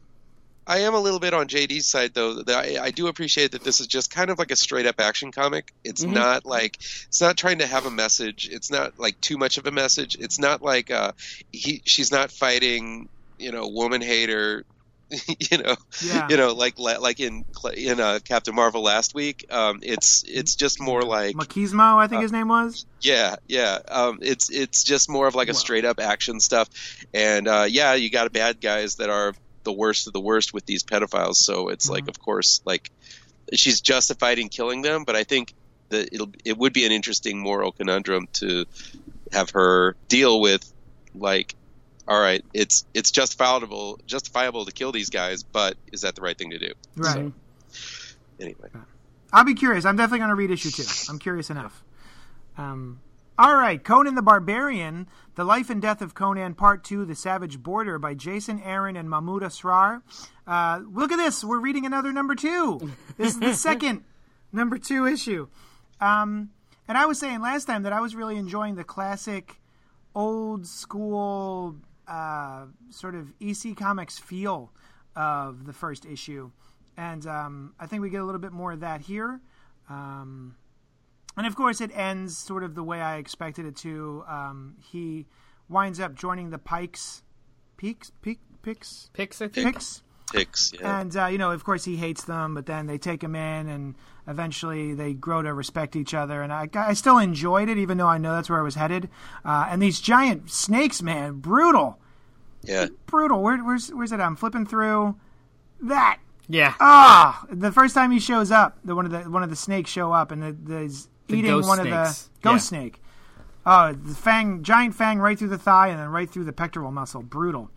I am a little bit on JD's side though. I, I do appreciate that this is just kind of like a straight up action comic. It's Mhm. not like it's not trying to have a message. It's not like too much of a message. It's not like uh, he she's not fighting you know woman hater. you know, Yeah. you know, like like in in uh, Captain Marvel last week. Um, it's it's just more like Machismo, I think Uh, his name was. yeah, yeah. Um, it's it's just more of like a straight up action stuff, and uh, yeah, you got bad guys that are the worst of the worst with these pedophiles. So it's like, Mhm. of course, like she's justified in killing them, but I think that it'll it would be an interesting moral conundrum to have her deal with like all right it's it's justifiable justifiable to kill these guys but is that the right thing to do Right. anyway I'll be curious. I'm definitely going to read issue two. I'm curious enough. Um, all right, Conan the Barbarian: The Life and Death of Conan, Part Two: The Savage Border by Jason Aaron and Mahmoud Asrar. Uh, look at this. We're reading another number two. This is the second number two issue. Um, and I was saying last time that I was really enjoying the classic, old school, uh, sort of EC Comics feel of the first issue. And um, I think we get a little bit more of that here. Um, and of course, it ends sort of the way I expected it to. Um, he winds up joining the Pikes, Peaks, Peak, Picts, Picts, I think. Picks. picks yeah And uh, you know, of course, he hates them, but then they take him in, and eventually they grow to respect each other. And I, I still enjoyed it, even though I know that's where I was headed. Uh, and these giant snakes, man, brutal, yeah brutal. Where, where's where's it? I'm flipping through that. Yeah. Ah, the first time he shows up, the one of the one of the snakes show up, and the, the The eating one snakes. of the ghost Yeah. snake. Oh, the fang, giant fang, right through the thigh, and then right through the pectoral muscle. Brutal.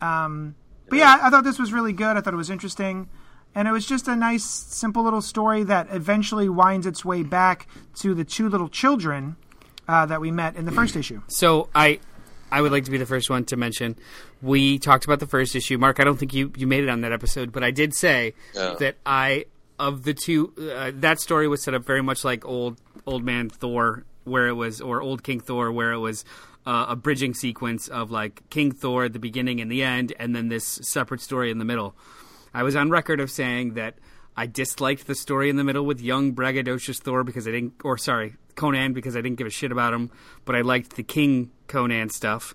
Um, but yeah, I thought this was really good. I thought it was interesting, and it was just a nice, simple little story that eventually winds its way back to the two little children uh, that we met in the first issue. So I, I would like to be the first one to mention. We talked about the first issue, Mark. I don't think you you made it on that episode, but I did say Yeah. that I of the two uh, that story was set up very much like old old man Thor, where it was or old King Thor, where it was. Uh, a bridging sequence of like King Thor at the beginning and the end, and then this separate story in the middle. I was on record of saying that I disliked the story in the middle with young braggadocious Thor because I didn't, or sorry, Conan because I didn't give a shit about him, but I liked the King Conan stuff,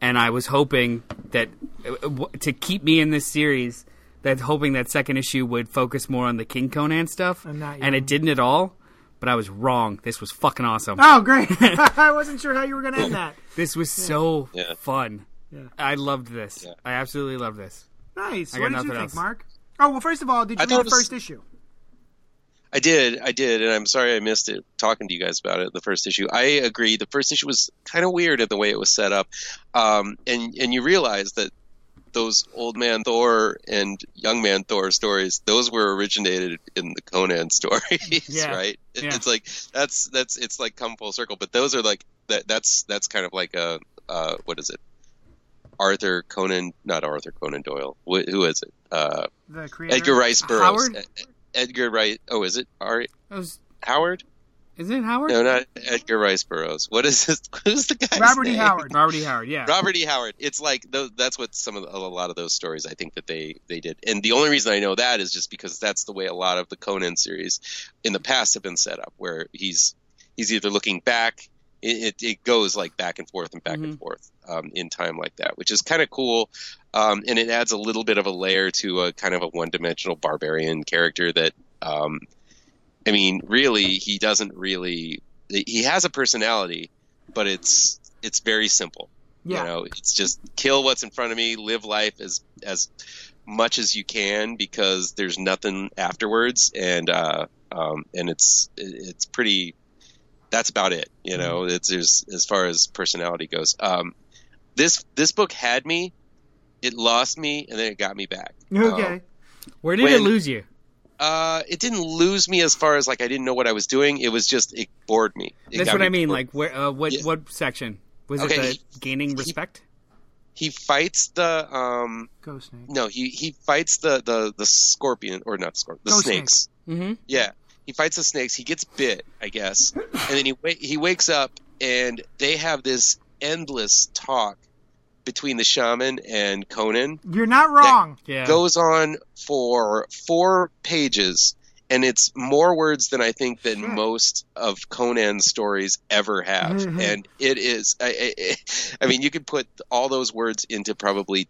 and I was hoping that uh, to keep me in this series, that hoping that second issue would focus more on the King Conan stuff, And and it didn't at all. But I was wrong. This was fucking awesome. Oh, great! I wasn't sure how you were going to end that. This was so Yeah. fun. Yeah. I loved this. Yeah. I absolutely loved this. Nice. I What got did you think, else. Mark? Oh well, first of all, did you thought read the was- first issue? I did, I did, and I'm sorry I missed it talking to you guys about it. The first issue, I agree. The first issue was kind of weird in the way it was set up, um, and and you realize that those old man Thor and young man Thor stories, those were originated in the Conan stories, Yeah. right? It- Yeah. It's like that's that's it's like come full circle. But those are like that. That's that's kind of like a uh, what is it? Arthur Conan, not Arthur Conan Doyle. Wh- who is it? Uh, The creator. Edgar Rice Burroughs. Howard? Edgar Rice. Oh, is it? Ari That was, Howard? Isn't it Howard? No, not Edgar Rice Burroughs. What is this? Who's the guy? Robert E. Howard. Robert E. Howard. Yeah. Robert E. Howard. It's like that's what some of the, a lot of those stories I think that they they did. And the only reason I know that is just because that's the way a lot of the Conan series in the past have been set up, where he's he's either looking back. It, it, it goes like back and forth and back and forth um, in time like that, which is kind of cool. Um, and it adds a little bit of a layer to a kind of a one-dimensional barbarian character that, um, I mean, really, he doesn't really. He has a personality, but it's it's very simple. Yeah. You know, it's just kill what's in front of me, live life as as much as you can because there's nothing afterwards, and uh, um, and it's it's pretty. That's about it. You know, it's there's as far as personality goes. Um, this this book had me, it lost me, and then it got me back. Okay. Where did it lose you? Uh, it didn't lose me as far as like I didn't know what I was doing. It was just it bored me. It That's what me I mean. bored. Like, where? Uh, what? Yeah. What section was Okay, it? he- gaining respect. he fights the um Ghost snake. no he he fights the the the scorpion or not scorpion the Ghost snakes. Mm-hmm. Yeah, he fights the snakes. He gets bit, I guess, and then he wa- he wakes up and they have this endless talk between the shaman and Conan. You're not wrong. Yeah. Goes on for four pages. And it's more words than I think than Shit. most of Conan's stories ever have, Mhm. and it is. I, I, I mean, you could put all those words into probably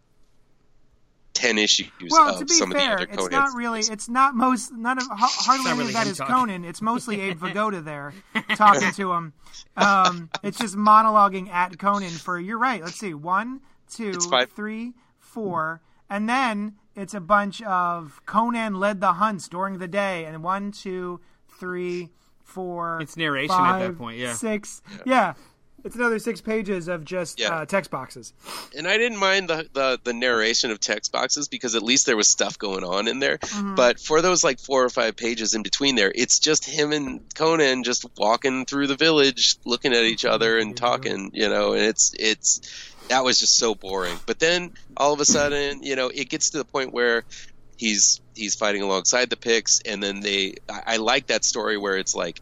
ten issues Well, of to be some of the fair, other it's not really. It's not most. None of hardly any really of that is talking. Conan. It's mostly Abe Vigoda there talking to him. Um, it's just monologuing at Conan for. You're right. Let's see. One, two, It's five. three, four, and then it's a bunch of Conan led the hunts during the day, and one, two, three, four. It's narration at that point, yeah. Six. Yeah. It's another six pages of just Yeah. uh, text boxes. and I didn't mind the, the the narration of text boxes because at least there was stuff going on in there. Mm-hmm. But for those like four or five pages in between there, it's just him and Conan just walking through the village, looking at each other and talking, you know. And it's it's that was just so boring. But then all of a sudden, you know, it gets to the point where he's he's fighting alongside the Picts, and then they. I, I like that story where it's like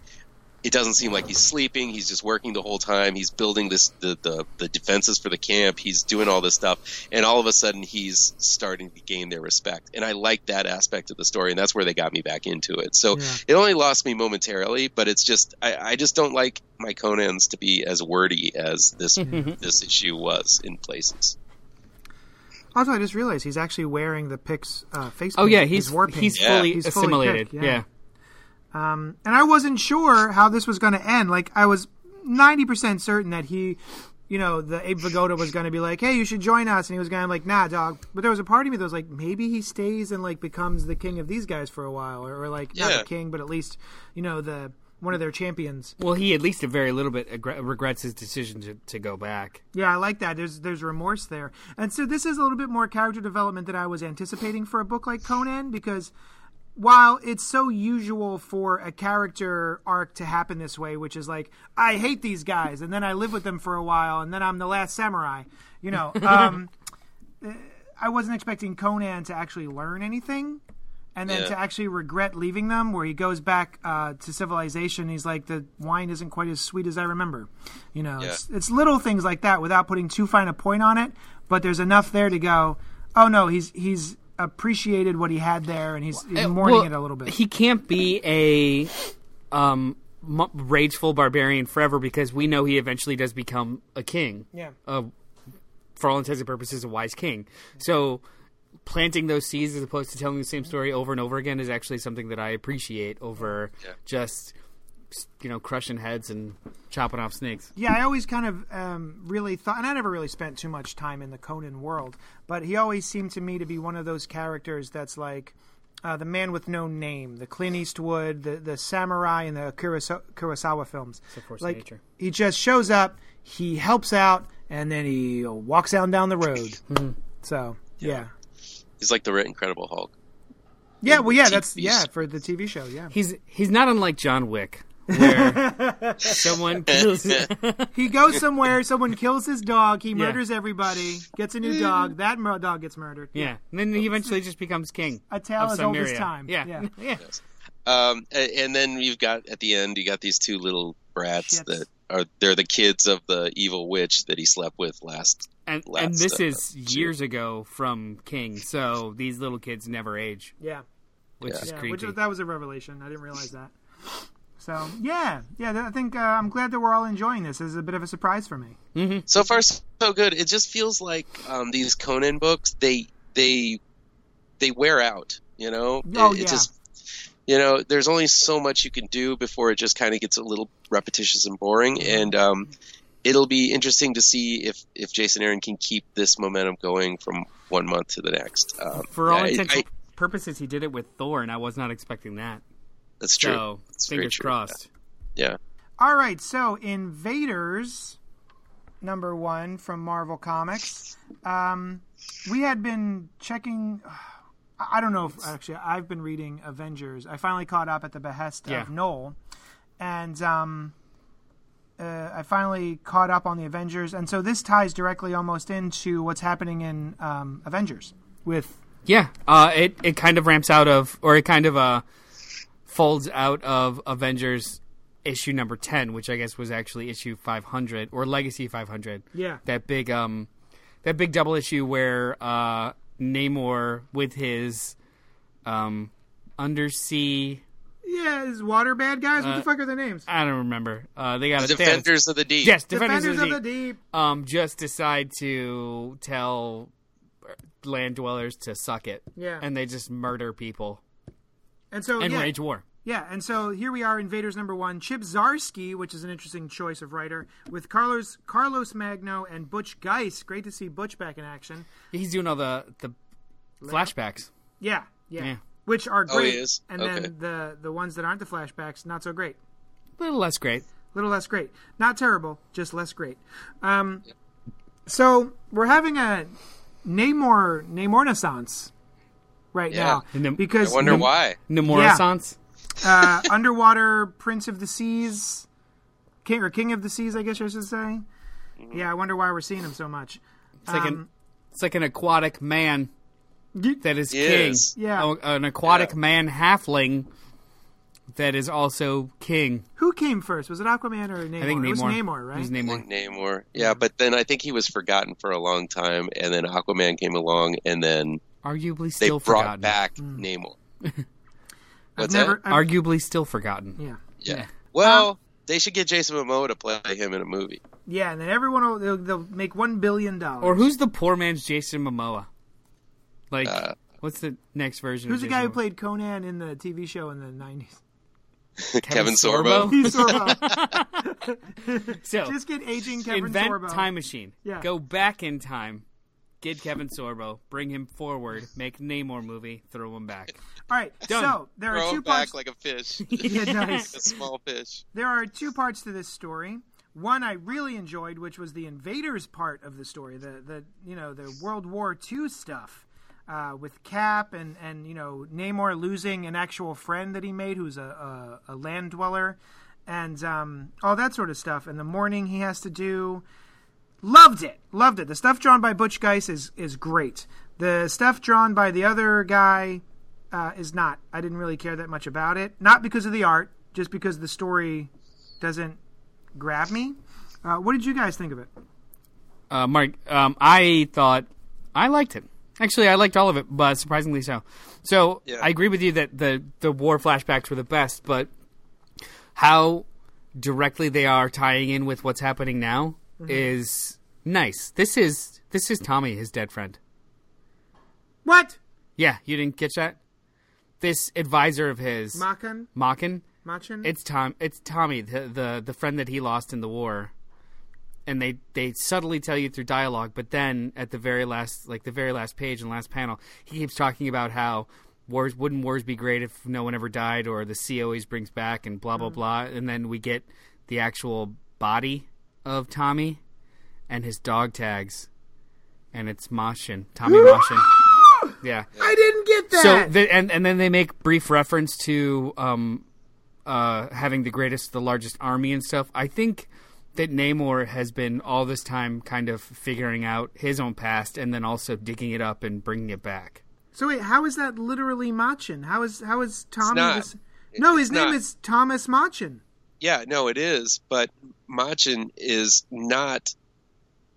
it doesn't seem like he's sleeping. He's just working the whole time. He's building this the, the the defenses for the camp. He's doing all this stuff, and all of a sudden he's starting to gain their respect. And I like that aspect of the story, and that's where they got me back into it. So Yeah. it only lost me momentarily, but it's just I, I just don't like my Conan's to be as wordy as this this issue was in places. Also, I just realized he's actually wearing the Picts uh, face. Oh paint, yeah, his he's war paint. he's Yeah. fully He's fully assimilated. Pict, yeah. Yeah. and I wasn't sure how this was going to end. Like I was ninety percent certain that he, you know, the Abe Vigoda was going to be like, "Hey, you should join us," and he was going to be like, "Nah, dog." But there was a part of me that was like, maybe he stays and like becomes the king of these guys for a while, or, or like not the king, but at least you know the one of their champions. Well, he at least a very little bit regrets his decision to, to go back. Yeah, I like that. There's there's remorse there, and so this is a little bit more character development than I was anticipating for a book like Conan because while it's so usual for a character arc to happen this way, which is like I hate these guys and then I live with them for a while and then I'm the last samurai, you know, um, I wasn't expecting Conan to actually learn anything. And then Yeah. to actually regret leaving them, where he goes back uh, to civilization, he's like, the wine isn't quite as sweet as I remember. You know, it's, it's little things like that without putting too fine a point on it, but there's enough there to go, oh no, he's he's appreciated what he had there, and he's, he's mourning Well, it a little bit. He can't be a um, m- rageful barbarian forever because we know he eventually does become a king. yeah. Uh, for all intents and purposes, a wise king. So planting those seeds as opposed to telling the same story over and over again is actually something that I appreciate over Yeah. just you know crushing heads and chopping off snakes. Yeah, I always kind of um, really thought, and I never really spent too much time in the Conan world, but he always seemed to me to be one of those characters that's like uh, the man with no name, the Clint Eastwood, the the samurai in the Kurosawa, Kurosawa films. force of like nature. he just shows up, he helps out, and then he walks down down the road. Mm-hmm. So yeah. He's like the Incredible Hulk. Yeah, well, yeah, that's yeah for the TV show. Yeah, He's he's not unlike John Wick, where someone kills. he goes somewhere, someone kills his dog, he murders everybody, gets a new dog, that mur- dog gets murdered. yeah, and then he eventually just becomes king. A tale of as old as time. Yeah, Yeah. yeah. Um, and then you've got at the end, you got these two little brats Shits. that are they're the kids of the evil witch that he slept with last. And Last, and this uh, is years ago from King, so these little kids never age, Yeah. which is Yeah, creepy. which that was a revelation. I didn't realize that. So yeah, yeah. I think uh, I'm glad that we're all enjoying this. It's a bit of a surprise for me. So far, so good. It just feels like um, these Conan books they they they wear out. You know, Oh, it, it yeah. just you know, there's only so much you can do before it just kind of gets a little repetitious and boring. Mm-hmm. And um, it'll be interesting to see if if Jason Aaron can keep this momentum going from one month to the next. Um, For all I- intents and purposes, he did it with Thor, and I was not expecting that. That's true. So That's very fingers true. crossed. Yeah. All right, so Invaders number one from Marvel Comics. Um, we had been checking. I I don't know if actually I've been reading Avengers. I finally caught up at the behest Yeah. of Noel, and um, uh, I finally caught up on the Avengers, and so this ties directly almost into what's happening in um, Avengers with Yeah, uh, it it kind of ramps out of, or it kind of uh, folds out of Avengers issue number ten, which I guess was actually issue five hundred or Legacy five hundred. Yeah. that big um, that big double issue where uh, Namor with his um, undersea. yeah, these water bad guys. what the fuck are their names? I don't remember. Uh, they got a they had a- Defenders of the Deep. Yes, defenders, Defenders of the, of the Deep. Deep. Um, just decide to tell land dwellers to suck it. Yeah. and they just murder people And so and yeah, wage war. Yeah, and so here we are, Invaders number one. Chip Zdarsky, which is an interesting choice of writer, with Carlos Carlos Magno and Butch Guice. Great to see Butch back in action. He's doing all the the flashbacks. Yeah, yeah, Yeah. which are Oh, he great. is? And Okay. then the the ones that aren't the flashbacks, not so great. A little less great. A little less great. Not terrible, just less great. Um, so we're having a Namor Namor Renaissance right Yeah. now Nam- because I wonder Nam- why. Nemorescence. uh, underwater prince of the seas, king or king of the seas, I guess I should say. Yeah, I wonder why we're seeing him so much. It's like an Um, it's like an aquatic man that is Yes. king. Yeah. Oh, an aquatic Yeah. man halfling that is also king. Who came first? Was it Aquaman or Namor? I think Namor. It was Namor, right? It was Namor. Namor. Yeah, but then I think he was forgotten for a long time, and then Aquaman came along, and then Arguably still they still brought forgotten. back Namor. What's never. that? I've- Arguably still forgotten. yeah, Yeah. Yeah. Well, they should get Jason Momoa to play him in a movie. yeah, and then everyone will they'll, they'll make one billion dollars. Or who's the poor man's Jason Momoa? Like, Uh, what's the next version? who's the of guy who Jason played Conan in the TV show in the nineties? Momoa? Kevin Sorbo? He's Sorbo. So Just get aging Kevin invent Sorbo. time machine. Yeah. Go back in time. Get Kevin Sorbo, bring him forward, make Namor movie, throw him back. All right, Done. so there Throw are two him back parts. like a fish, yeah, nice. a small fish. There are two parts to this story. One I really enjoyed, which was the invaders part of the story, the the you know the World War II stuff uh, with Cap and and you know Namor losing an actual friend that he made, who's a a, a land dweller, and um, all that sort of stuff. And the mourning he has to do. Loved it, loved it. The stuff drawn by Butch Guice is is great. The stuff drawn by the other guy uh, is not. I didn't really care that much about it. Not because of the art, just because the story doesn't grab me. Uh, what did you guys think of it? Uh, Mark, um, I thought I liked it. Actually, I liked all of it, but surprisingly so. So Yeah. I agree with you that the the war flashbacks were the best, but how directly they are tying in with what's happening now Mm-hmm. is nice. This is this is Tommy, his dead friend. What? Yeah, you didn't catch that. This advisor of his, Makan? Makin, Machin? it's Tom. It's Tommy, the, the the friend that he lost in the war. And they they subtly tell you through dialogue, but then at the very last, like the very last page and last panel, he keeps talking about how wars wouldn't wars be great if no one ever died, or the sea always brings back, and blah blah mm. blah. And then we get the actual body of Tommy and his dog tags, and it's Mashin, Tommy Mashin. Yeah. I didn't get that. So the, and and then they make brief reference to um, uh, having the greatest, the largest army and stuff. I think that Namor has been all this time kind of figuring out his own past and then also digging it up and bringing it back. So wait, how is that literally Machin? How is how is Tommy? not. this- No, his It's name not. is Thomas Machin. Yeah, no, it is, but Machin is not.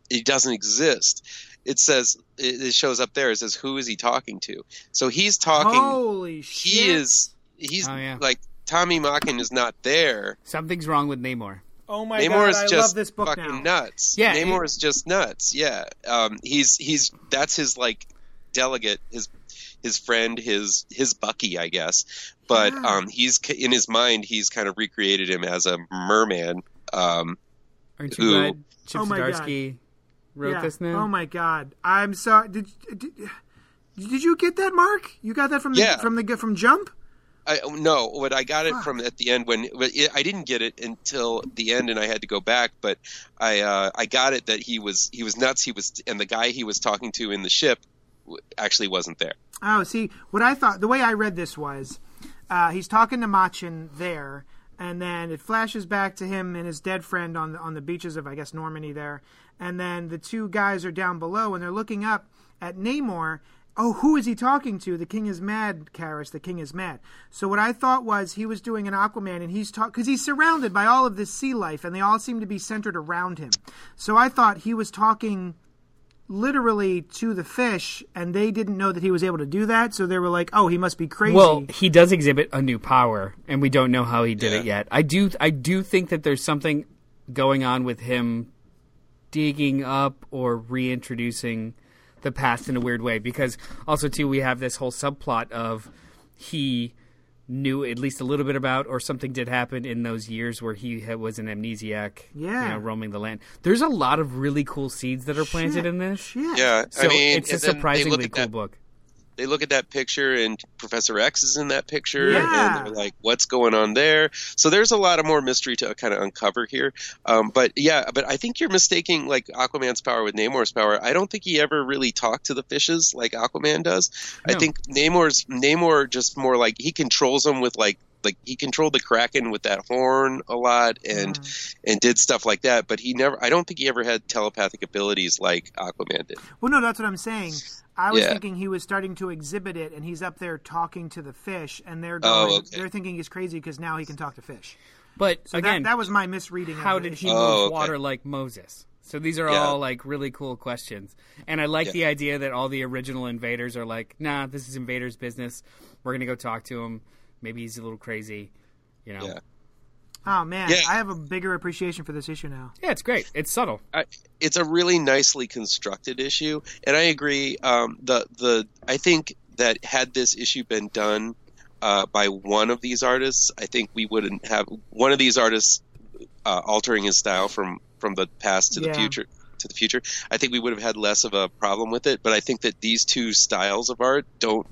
It doesn't exist. It says it it shows up there. It says who is he talking to? So he's talking. Holy shit! he is. He's Oh, yeah. like Tommy Machin is not there. Something's wrong with Namor. Oh my Namor god! is I just love this book fucking now. nuts. Yeah, Namor it- is just nuts. Yeah, um, he's he's that's his like delegate, his his friend, his his Bucky, I guess. But Yeah. um, he's in his mind, he's kind of recreated him as a merman. Um, Aren't you Who? glad Chip Oh my God. Zdarsky wrote yeah. this now? Oh my god! I'm sorry. Did, did did you get that, Mark? You got that from the Yeah. from the from Jump? I no, what I got it from at the end when it, I didn't get it until the end, and I had to go back. But I uh, I got it that he was he was nuts. He was and the guy he was talking to in the ship actually wasn't there. Oh, see, what I thought, the way I read this was, uh, he's talking to Machin there, and then it flashes back to him and his dead friend on the, on the beaches of, I guess, Normandy there, and then the two guys are down below, and they're looking up at Namor. Oh, who is he talking to? The king is mad, Karis. The king is mad. So what I thought was he was doing an Aquaman, and he's talk because he's surrounded by all of this sea life, and they all seem to be centered around him. So I thought he was talking literally to the fish and they didn't know that he was able to do that so they were like oh he must be crazy Well, he does exhibit a new power, and we don't know how he did it yet. I do, I do think that there's something going on with him digging up or reintroducing the past in a weird way. Because also, too, we have this whole subplot of he knew at least a little bit about, or something did happen in those years where he had, was an amnesiac, Yeah. you know, roaming the land. There's a lot of really cool seeds that are planted Shit, in this. shit. Yeah, So I mean, it's a and then they surprisingly cool that- book. They look at that picture and Professor X is in that picture Yeah. and they're like, what's going on there? So there's a lot of more mystery to kind of uncover here. Um, but yeah, but I think you're mistaking like Aquaman's power with Namor's power. I don't think he ever really talked to the fishes like Aquaman does. I think Namor's Namor just more like he controls them with like like he controlled the Kraken with that horn a lot and mm. and did stuff like that. But he never. I don't think he ever had telepathic abilities like Aquaman did. Well, no, that's what I'm saying. I was Yeah. thinking he was starting to exhibit it, and he's up there talking to the fish, and they're Oh, okay. they're thinking he's crazy because now he can talk to fish. But So again, that, that was my misreading. how did he move Oh, okay. water like Moses? So these are Yeah. all like really cool questions. And I like Yeah. the idea that all the original invaders are like, nah, this is invaders' business. We're gonna go talk to him. Maybe he's a little crazy. You know. Yeah. Oh man, Yeah. I have a bigger appreciation for this issue now. Yeah, it's great. It's subtle. I, it's a really nicely constructed issue, and I agree. Um, the the I think that had this issue been done uh, by one of these artists, I think we wouldn't have one of these artists uh, altering his style from from the past to the future to the future. I think we would have had less of a problem with it. But I think that these two styles of art don't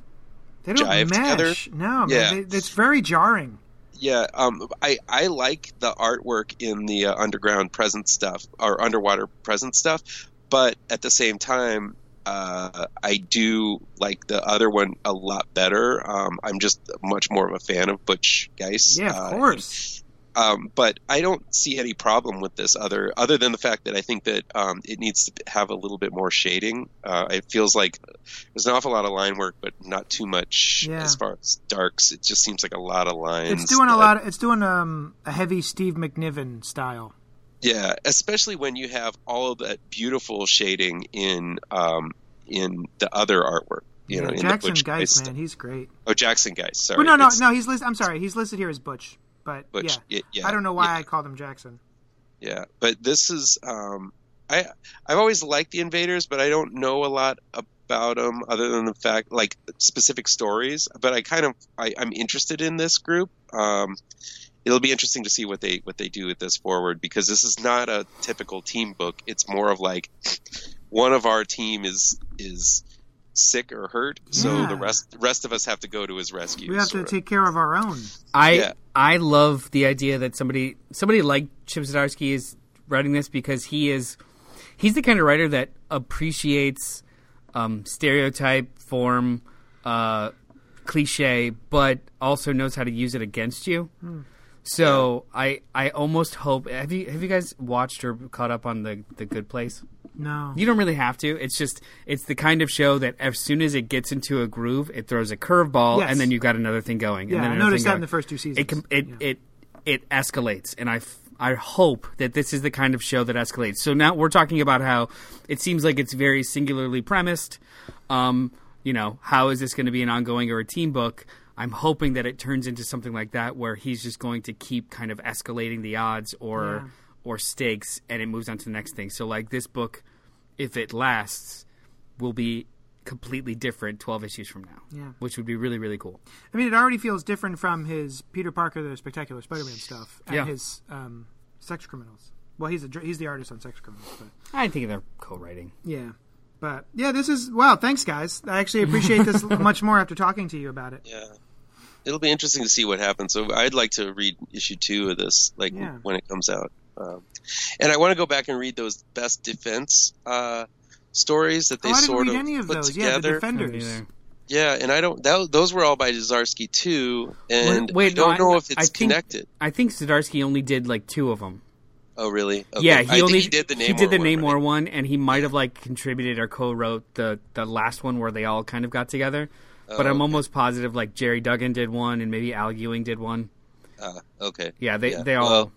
They don't Jive together? mesh. No, man, they, it's very jarring. Yeah, um, I I like the artwork in the uh, underground present stuff or underwater present stuff, but at the same time, uh, I do like the other one a lot better. Um, I'm just much more of a fan of Butch Guice. Yeah, uh, of course. Um, but I don't see any problem with this other, other than the fact that I think that um, it needs to have a little bit more shading. Uh, it feels like there's an awful lot of line work, but not too much Yeah. as far as darks. It just seems like a lot of lines. It's doing a lot. Of, it's doing um, a heavy Steve McNiven style. Yeah, especially when you have all of that beautiful shading in um, in the other artwork. You know, Jackson Guice, man, he's great. Oh, Jackson Guice. Sorry. Well, no, no, It's no. He's listed. I'm sorry. He's listed here as Butch, but yeah, yeah, I don't know why yeah. I called him Jackson. Yeah, but this is um, I I've always liked the Invaders, but I don't know a lot about them other than the fact like specific stories. But I kind of I, I'm interested in this group. Um, it'll be interesting to see what they what they do with this forward because this is not a typical team book. It's more of like one of our team is is sick or hurt, so Yeah. the rest rest of us have to go to his rescue. We have to of. take care of our own. I Yeah. I love the idea that somebody somebody like Chip Zdarsky is writing this because he is he's the kind of writer that appreciates um, stereotype form, uh, cliche, but also knows how to use it against you. So I I almost hope have you have you guys watched or caught up on the the Good Place? No. You don't really have to. It's just it's the kind of show that as soon as it gets into a groove, it throws a curveball, Yes. and then you've got another thing going. Yeah, and then I noticed that in the first two seasons. It com- it, Yeah. it it escalates, and I f- I hope that this is the kind of show that escalates. So now we're talking about how it seems like it's very singularly premised. Um, you know, how is this going to be an ongoing or a team book? I'm hoping that it turns into something like that, where he's just going to keep kind of escalating the odds or Yeah. Or stakes, and it moves on to the next thing. So like this book, if it lasts, will be completely different 12 issues from now. Yeah. which would be really really cool. I mean, it already feels different from his Peter Parker, the Spectacular Spider-Man stuff, and Yeah. his um, Sex Criminals. Well, he's a, he's the artist on Sex Criminals, but I think they're co-writing. yeah. But yeah, this is wow. Thanks, guys. I actually appreciate this much more after talking to you about it. Yeah. It'll be interesting to see what happens. So I'd like to read issue two of this, like Yeah. when it comes out. Um, and I want to go back and read those best defense uh, stories that they oh, sort of any of put those. Yeah, the together. Defenders. Yeah, and I don't. That, those were all by Zdarsky too, and Wait, wait, I don't no, know I- if it's I think- connected. I think Zdarsky only did like two of them. Oh, really? Okay. Yeah, I he think only he did the Namor he did the one, Namor right? one, and he might have like contributed or co-wrote the the last one where they all kind of got together. But I'm okay. almost positive like Gerry Duggan did one, and maybe Al Ewing did one. Uh, okay. Yeah, they Yeah. they all. Well,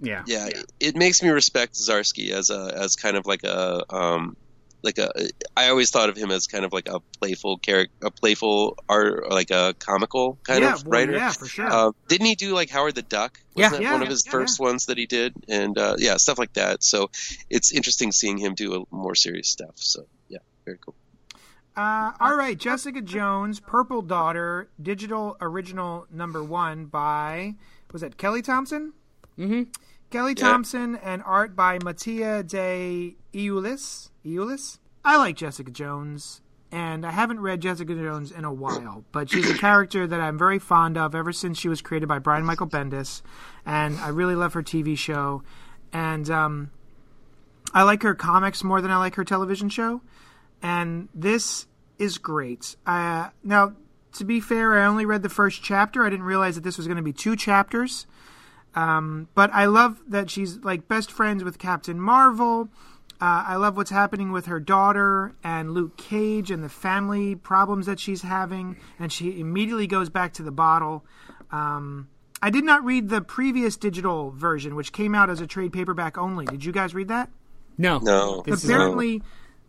yeah, yeah, it- it makes me respect Zdarsky as a as kind of like a um like a I always thought of him as kind of like a playful character, a playful art, like a comical kind yeah, of well, writer. yeah, for sure. Uh, didn't he do like Howard the Duck? Yeah. Wasn't that Yeah, one of his yeah, first ones that he did? And uh, yeah, stuff like that. So it's interesting seeing him do a more serious stuff. So yeah, very cool. Uh, all right, Jessica Jones, Purple Daughter, digital original number one by was that Kelly Thompson? Mm-hmm. Kelly Yeah. Thompson and art by Mattia de Iulis. Iulis. I like Jessica Jones, and I haven't read Jessica Jones in a while, but she's a character that I'm very fond of ever since she was created by Brian Michael Bendis, and I really love her TV show, and um, I like her comics more than I like her television show, and this is great. Uh, now, to be fair, I only read the first chapter. I didn't realize that this was going to be two chapters. Um, but I love that she's like best friends with Captain Marvel. Uh, I love what's happening with her daughter and Luke Cage and the family problems that she's having. And she immediately goes back to the bottle. Um, I did not read the previous digital version, which came out as a trade paperback only. Did you guys read that? No. No. This is- Apparently,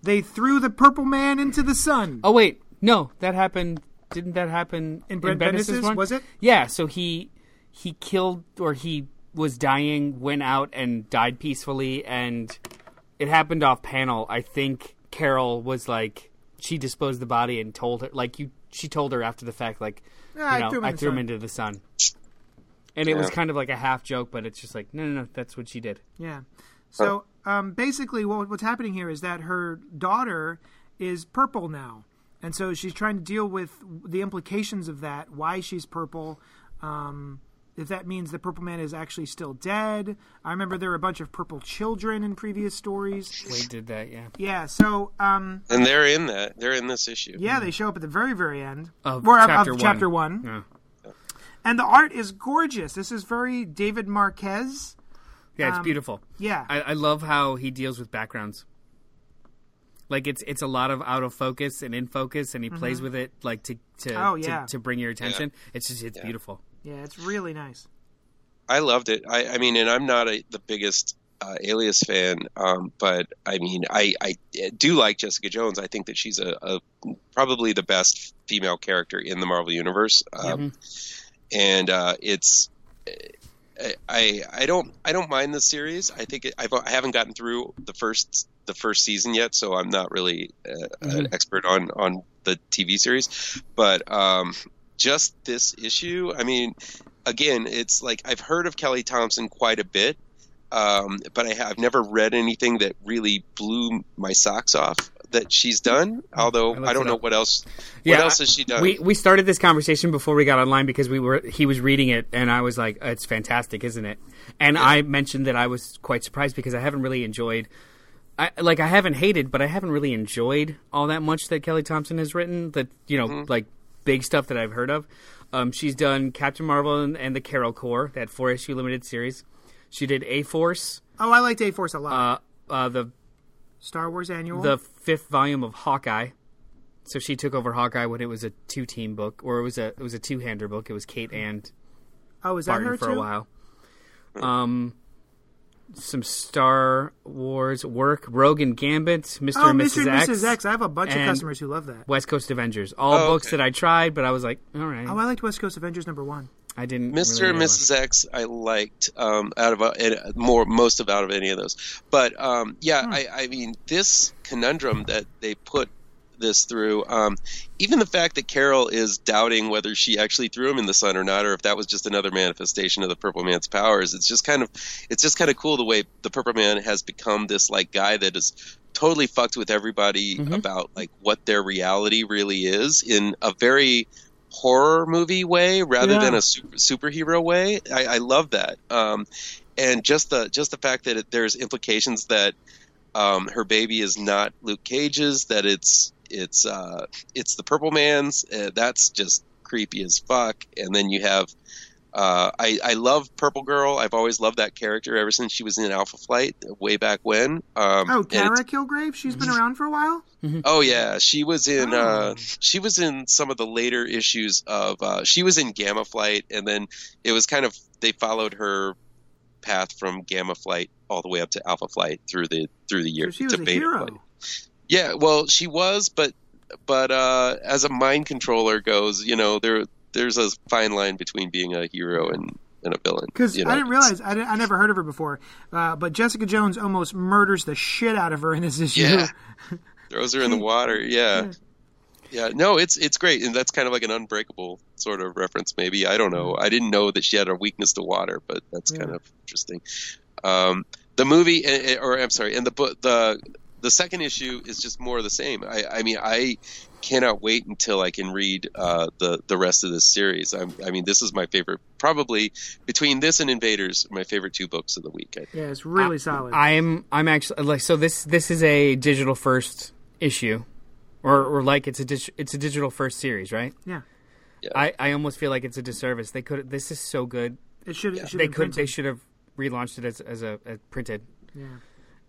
they threw the Purple Man into the sun. Oh wait, no, that happened. Didn't that happen In in, Brent Bendis's Bendis's, one? was it? Yeah. So he he killed or he was dying, went out and died peacefully, and it happened off panel. I think Carol was like she disposed the body and told her like you. She told her after the fact like Yeah, I you know threw him I threw him into the sun. And it was kind of like a half joke, but it's just like no, no, no. That's what she did. Yeah. So um, basically, what, what's happening here is that her daughter is purple now, and so she's trying to deal with the implications of that. Why she's purple. Um, if that means the Purple Man is actually still dead. I remember there were a bunch of purple children in previous stories. Waid did that, yeah. Yeah. So um, And they're in that. They're in this issue. yeah, they show up at the very very end Of Or chapter of one. chapter one. Yeah. and the art is gorgeous. This is very David Marquez. Yeah, it's Um, beautiful. Yeah. I, I love how he deals with backgrounds. Like it's it's a lot of out of focus and in focus, and he plays with it like to to Mm-hmm. Oh, yeah. to, to bring your attention. It's just it's beautiful. Yeah, it's really nice. I loved it. I, I mean, and I'm not a, the biggest uh, Alias fan, um, but I mean, I, I do like Jessica Jones. I think that she's a, a probably the best female character in the Marvel universe, um, and uh, it's. I I don't I don't mind the series. I think it, I've I haven't gotten through the first the first season yet, so I'm not really uh, an expert on on the TV series. But um, just this issue, I mean, again, it's like I've heard of Kelly Thompson quite a bit, um, but I have never read anything that really blew my socks off that she's done. Although I I, don't know up. what else. Yeah, what else has she done? We we started this conversation before we got online because we were he was reading it and I was like, it's fantastic, isn't it? And I mentioned that I was quite surprised because I haven't really enjoyed. I, like I haven't hated, but I haven't really enjoyed all that much that Kelly Thompson has written. That you know, like big stuff that I've heard of. Um, she's done Captain Marvel and, and the Carol Corps, that four issue limited series. She did A Force, Oh, I liked A Force a lot. uh, uh, the Star Wars Annual. the fifth volume of Hawkeye. So she took over Hawkeye when it was a two team book, or it was a it was a two hander book. It was Kate and oh, was that Barton her for too? a while. Um, some Star Wars work, Rogue and Gambit, Mr. Oh, and Mr. Mrs. and X, Mrs. X. I have a bunch of customers who love that. West Coast Avengers. All Oh, books okay. that I tried, but I was like, all right, Oh, I liked West Coast Avengers number one. I didn't. Mr. really and know Mrs. X, I liked um, out of uh, more most of out of any of those. But um, yeah, Hmm. I, I mean this conundrum that they put this through. Um, even the fact that Carol is doubting whether she actually threw him in the sun or not, or if that was just another manifestation of the Purple Man's powers. It's just kind of it's just kind of cool the way the Purple Man has become this like guy that is totally fucked with everybody Mm-hmm. about like what their reality really is in a very horror movie way rather Yeah. than a super, superhero way. I, I love that. Um, and just the just the fact that it, there's implications that um, her baby is not Luke Cage's, that it's it's uh, it's the Purple Man's. Uh, that's just creepy as fuck. And then you have. Uh, I, I love Purple Girl. I've always loved that character ever since she was in Alpha Flight way back when. Um, Oh, Kara Kilgrave. She's been around for a while. Oh yeah, she was in Oh. uh she was in some of the later issues of uh she was in Gamma Flight and then it was kind of they followed her path from Gamma Flight all the way up to Alpha Flight through the through the So years she was to a Beta hero. Flight. Yeah, well, she was but but uh as a mind controller goes, you know, there there's a fine line between being a hero and and a villain. Because you know? I didn't realize I, didn't, I never heard of her before, uh, but Jessica Jones almost murders the shit out of her in this issue. Yeah. throws her in the water. Yeah. Yeah, no, it's it's great, and that's kind of like an unbreakable sort of reference. Maybe I don't know. I didn't know that she had a weakness to water, but that's kind of interesting. Um, the movie, eh, eh, or I'm sorry, and the book, the the second issue is just more of the same. I, I mean, I cannot wait until I can read uh, the the rest of this series. I'm, I mean, this is my favorite, probably between this and Invaders, my favorite two books of the week. I think. Yeah, it's really solid. I'm I'm actually like so this this is a digital first issue, or or like it's a dig- it's a digital first series, right? yeah, I, I almost feel like it's a disservice. They could this is so good. it should. It should They be could they should have relaunched it as as a as printed. Yeah.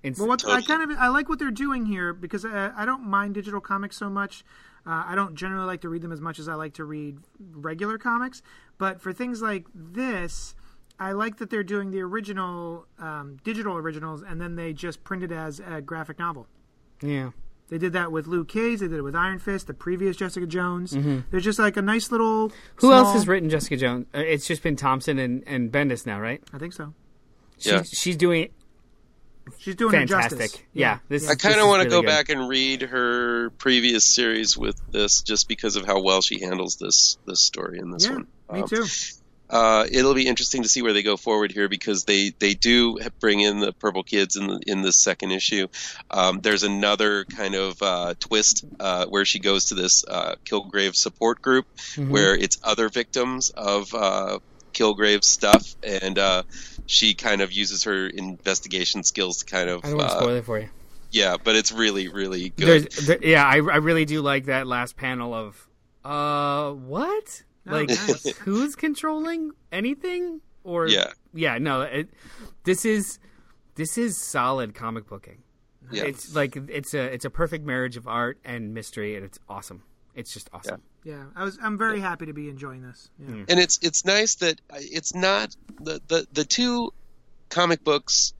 Inst- Well, what I kind of I like what they're doing here because I, I don't mind digital comics so much. Uh, I don't generally like to read them as much as I like to read regular comics. But for things like this, I like that they're doing the original um, digital originals and then they just print it as a graphic novel. yeah. They did that with Luke Cage. They did it with Iron Fist. The previous Jessica Jones. There's just like a nice little. Mm-hmm. Who else has written Jessica Jones? Uh, It's just been Thompson and, and Bendis now, right? I think so. She, Yeah. She's doing She's doing her fantastic. justice. Yeah. This I kind of want to really go good. back and read her previous series with this, just because of how well she handles this this story in this Yeah, one. me Um, too. Uh, it'll be interesting to see where they go forward here because they, they do bring in the purple kids in the, in this second issue. Um, there's another kind of uh, twist uh, where she goes to this uh, Kilgrave support group Mm-hmm. where it's other victims of uh, Kilgrave's stuff, and uh, she kind of uses her investigation skills to kind of I don't want to uh, spoil it for you. yeah, but it's really really good. There's, there, yeah, I, I really do like that last panel of, uh, what? Oh, Like, nice. who's controlling anything? Or Yeah. yeah, no. It, this is this is solid comic booking. Yeah. It's like it's a it's a perfect marriage of art and mystery, and it's awesome. It's just awesome. Yeah, I was. I'm very happy to be enjoying this. Yeah. Mm. and it's it's nice that it's not the, the the two comic books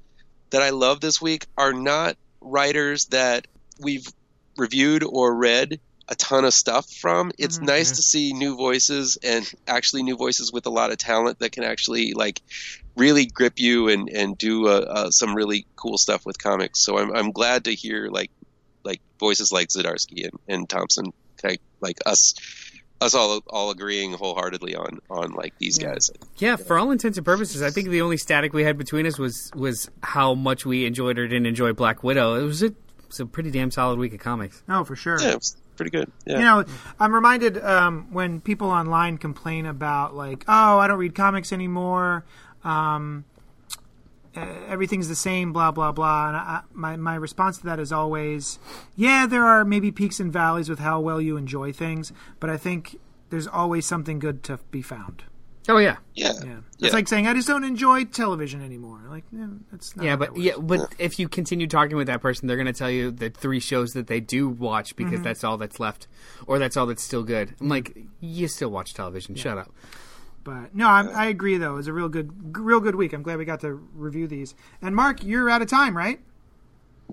that I love this week are not writers that we've reviewed or read a ton of stuff from. It's nice to see new voices and actually new voices with a lot of talent that can actually like really grip you and and do uh, uh, some really cool stuff with comics. So I'm I'm glad to hear like like voices like Zdarsky and, and Thompson like, like us us all all agreeing wholeheartedly on on like these guys. Yeah, for all intents and purposes, I think the only static we had between us was was how much we enjoyed or didn't enjoy Black Widow. It was a, it was a pretty damn solid week of comics. Oh, for sure. Yeah, it's pretty good. Yeah. You know, I'm reminded um, when people online complain about like, oh, I don't read comics anymore. Um, everything's the same, blah blah blah. And I, my my response to that is always, yeah, there are maybe peaks and valleys with how well you enjoy things, but I think there's always something good to be found. Oh yeah, yeah. Yeah, Yeah. it's like saying I just don't enjoy television anymore. Like, yeah, that's not yeah, but that yeah, works. but if you continue talking with that person, they're going to tell you the three shows that they do watch because Mm-hmm. that's all that's left, or that's all that's still good. I'm like, you still watch television? Shut up. But no, I, I agree. Though it was a real good, real good week. I'm glad we got to review these. And Mark, you're out of time, right?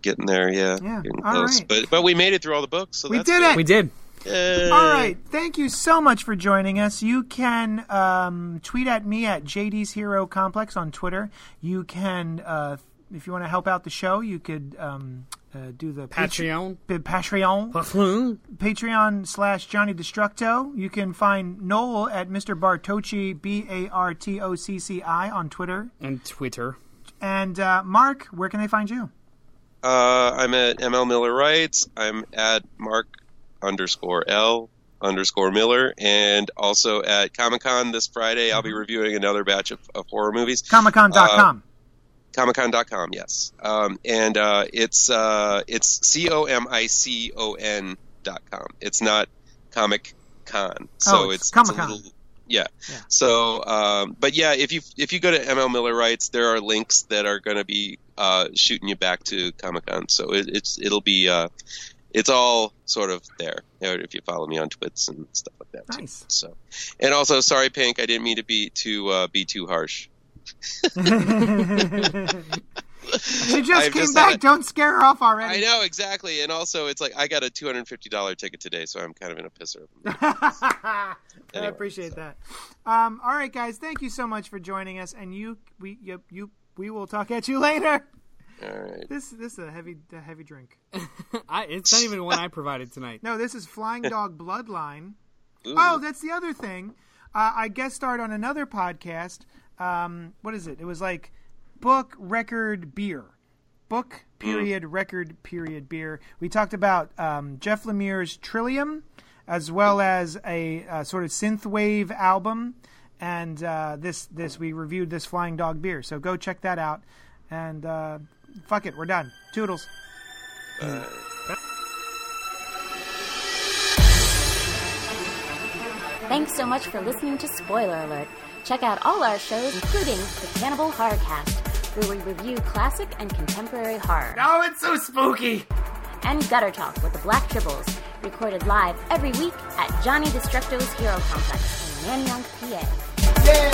Getting there, yeah. Yeah, Getting all But but we made it through all the books, so We that's did good. it. We did. Yay. All right. Thank you so much for joining us. You can um, tweet at me at JD's Hero Complex on Twitter. You can, uh, if you want to help out the show, you could um, uh, do the Patreon. Patreon. Patreon. Patreon. Patreon slash Johnny Destructo. You can find Noel at Mr. Bartocci, B A R T O C C I, on Twitter. And Twitter. And uh, Mark, where can they find you? Uh, I'm at ML Miller Writes. I'm at Mark underscore L underscore Miller, and also at Comic Con this Friday. I'll be Mm-hmm. reviewing another batch of, of horror movies. Comicon.com. Comicon.com, yes, um, and uh, it's uh, it's C O M I C O N dot com. It's not Comic Con, so Oh, it's it's, Comic-Con. a little. Yeah. Yeah. So, um, but yeah, if you if you go to ML Miller Writes, there are links that are going to be uh, shooting you back to Comic Con. So it, it's it'll be uh, it's all sort of there if you follow me on Twits and stuff like that. too. Nice. So, and also, sorry, Pink, I didn't mean to be to uh, be too harsh. She just I've came just back. had a- Don't scare her off already. I know exactly, and also it's like I got a two hundred fifty dollar ticket today, so I'm kind of in a pisser. I appreciate so. that. Um, all right, guys, thank you so much for joining us, and you, we, you, you, we will talk at you later. All right. This, this is a heavy, a heavy drink. I, it's not even one I provided tonight. No, this is Flying Dog Bloodline. Ooh. Oh, that's the other thing. Uh, I guest starred on another podcast. Um, what is it? It was like book record beer. book period record period beer. We talked about um, Jeff Lemire's Trillium, as well as a, uh sort of synthwave album, and uh, this this we reviewed this Flying Dog beer. So go check that out. And uh, fuck it, we're done. Toodles. Thanks so much for listening to Spoiler Alert. Check out all our shows, including the Cannibal Horrorcast, where we review classic and contemporary horror, Oh, it's so spooky. and Gutter Talk with the Black Tribbles, recorded live every week at Johnny Destructo's Hero Complex in Nanyang, PA. Yeah,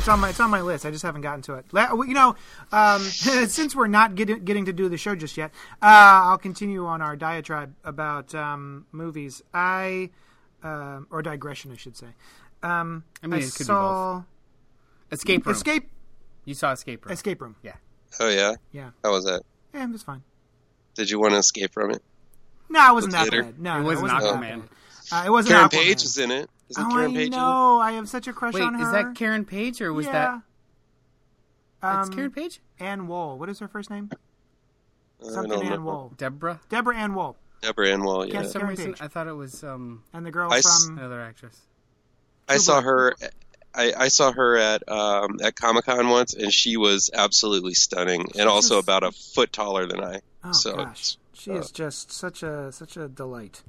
it's on my it's on my list. I just haven't gotten to it. You know, um, since we're not getting getting to do the show just yet, uh, I'll continue on our diatribe about um, movies. I um or digression, I should say. Um, I mean, it could be saw Escape room. Escape You saw escape room. Escape Room. Yeah. Oh yeah, Yeah, how was that? yeah, it was fine. Did you want to escape from it? No, it wasn't that Theater? bad. No, It no, wasn't that Aquaman. bad. Uh, it wasn't Karen Aquaman. Page is in it. Isn't Oh, Karen I Page in it? know. I have such a crush Wait, on her. is that Karen Page or was yeah. that Um, it's Karen Page? Ann Woll. What is her first name? I Something Ann know. Woll. Deborah. Deborah Ann Woll. Deborah Ann Woll. Yeah, For some Karen reason, Page. I thought it was um And the girl I s- from another actress. I saw her. I, I saw her at um, at Comic Con once, and she was absolutely stunning, and also just- about a foot taller than I. Oh so gosh, she uh, is just such a such a delight.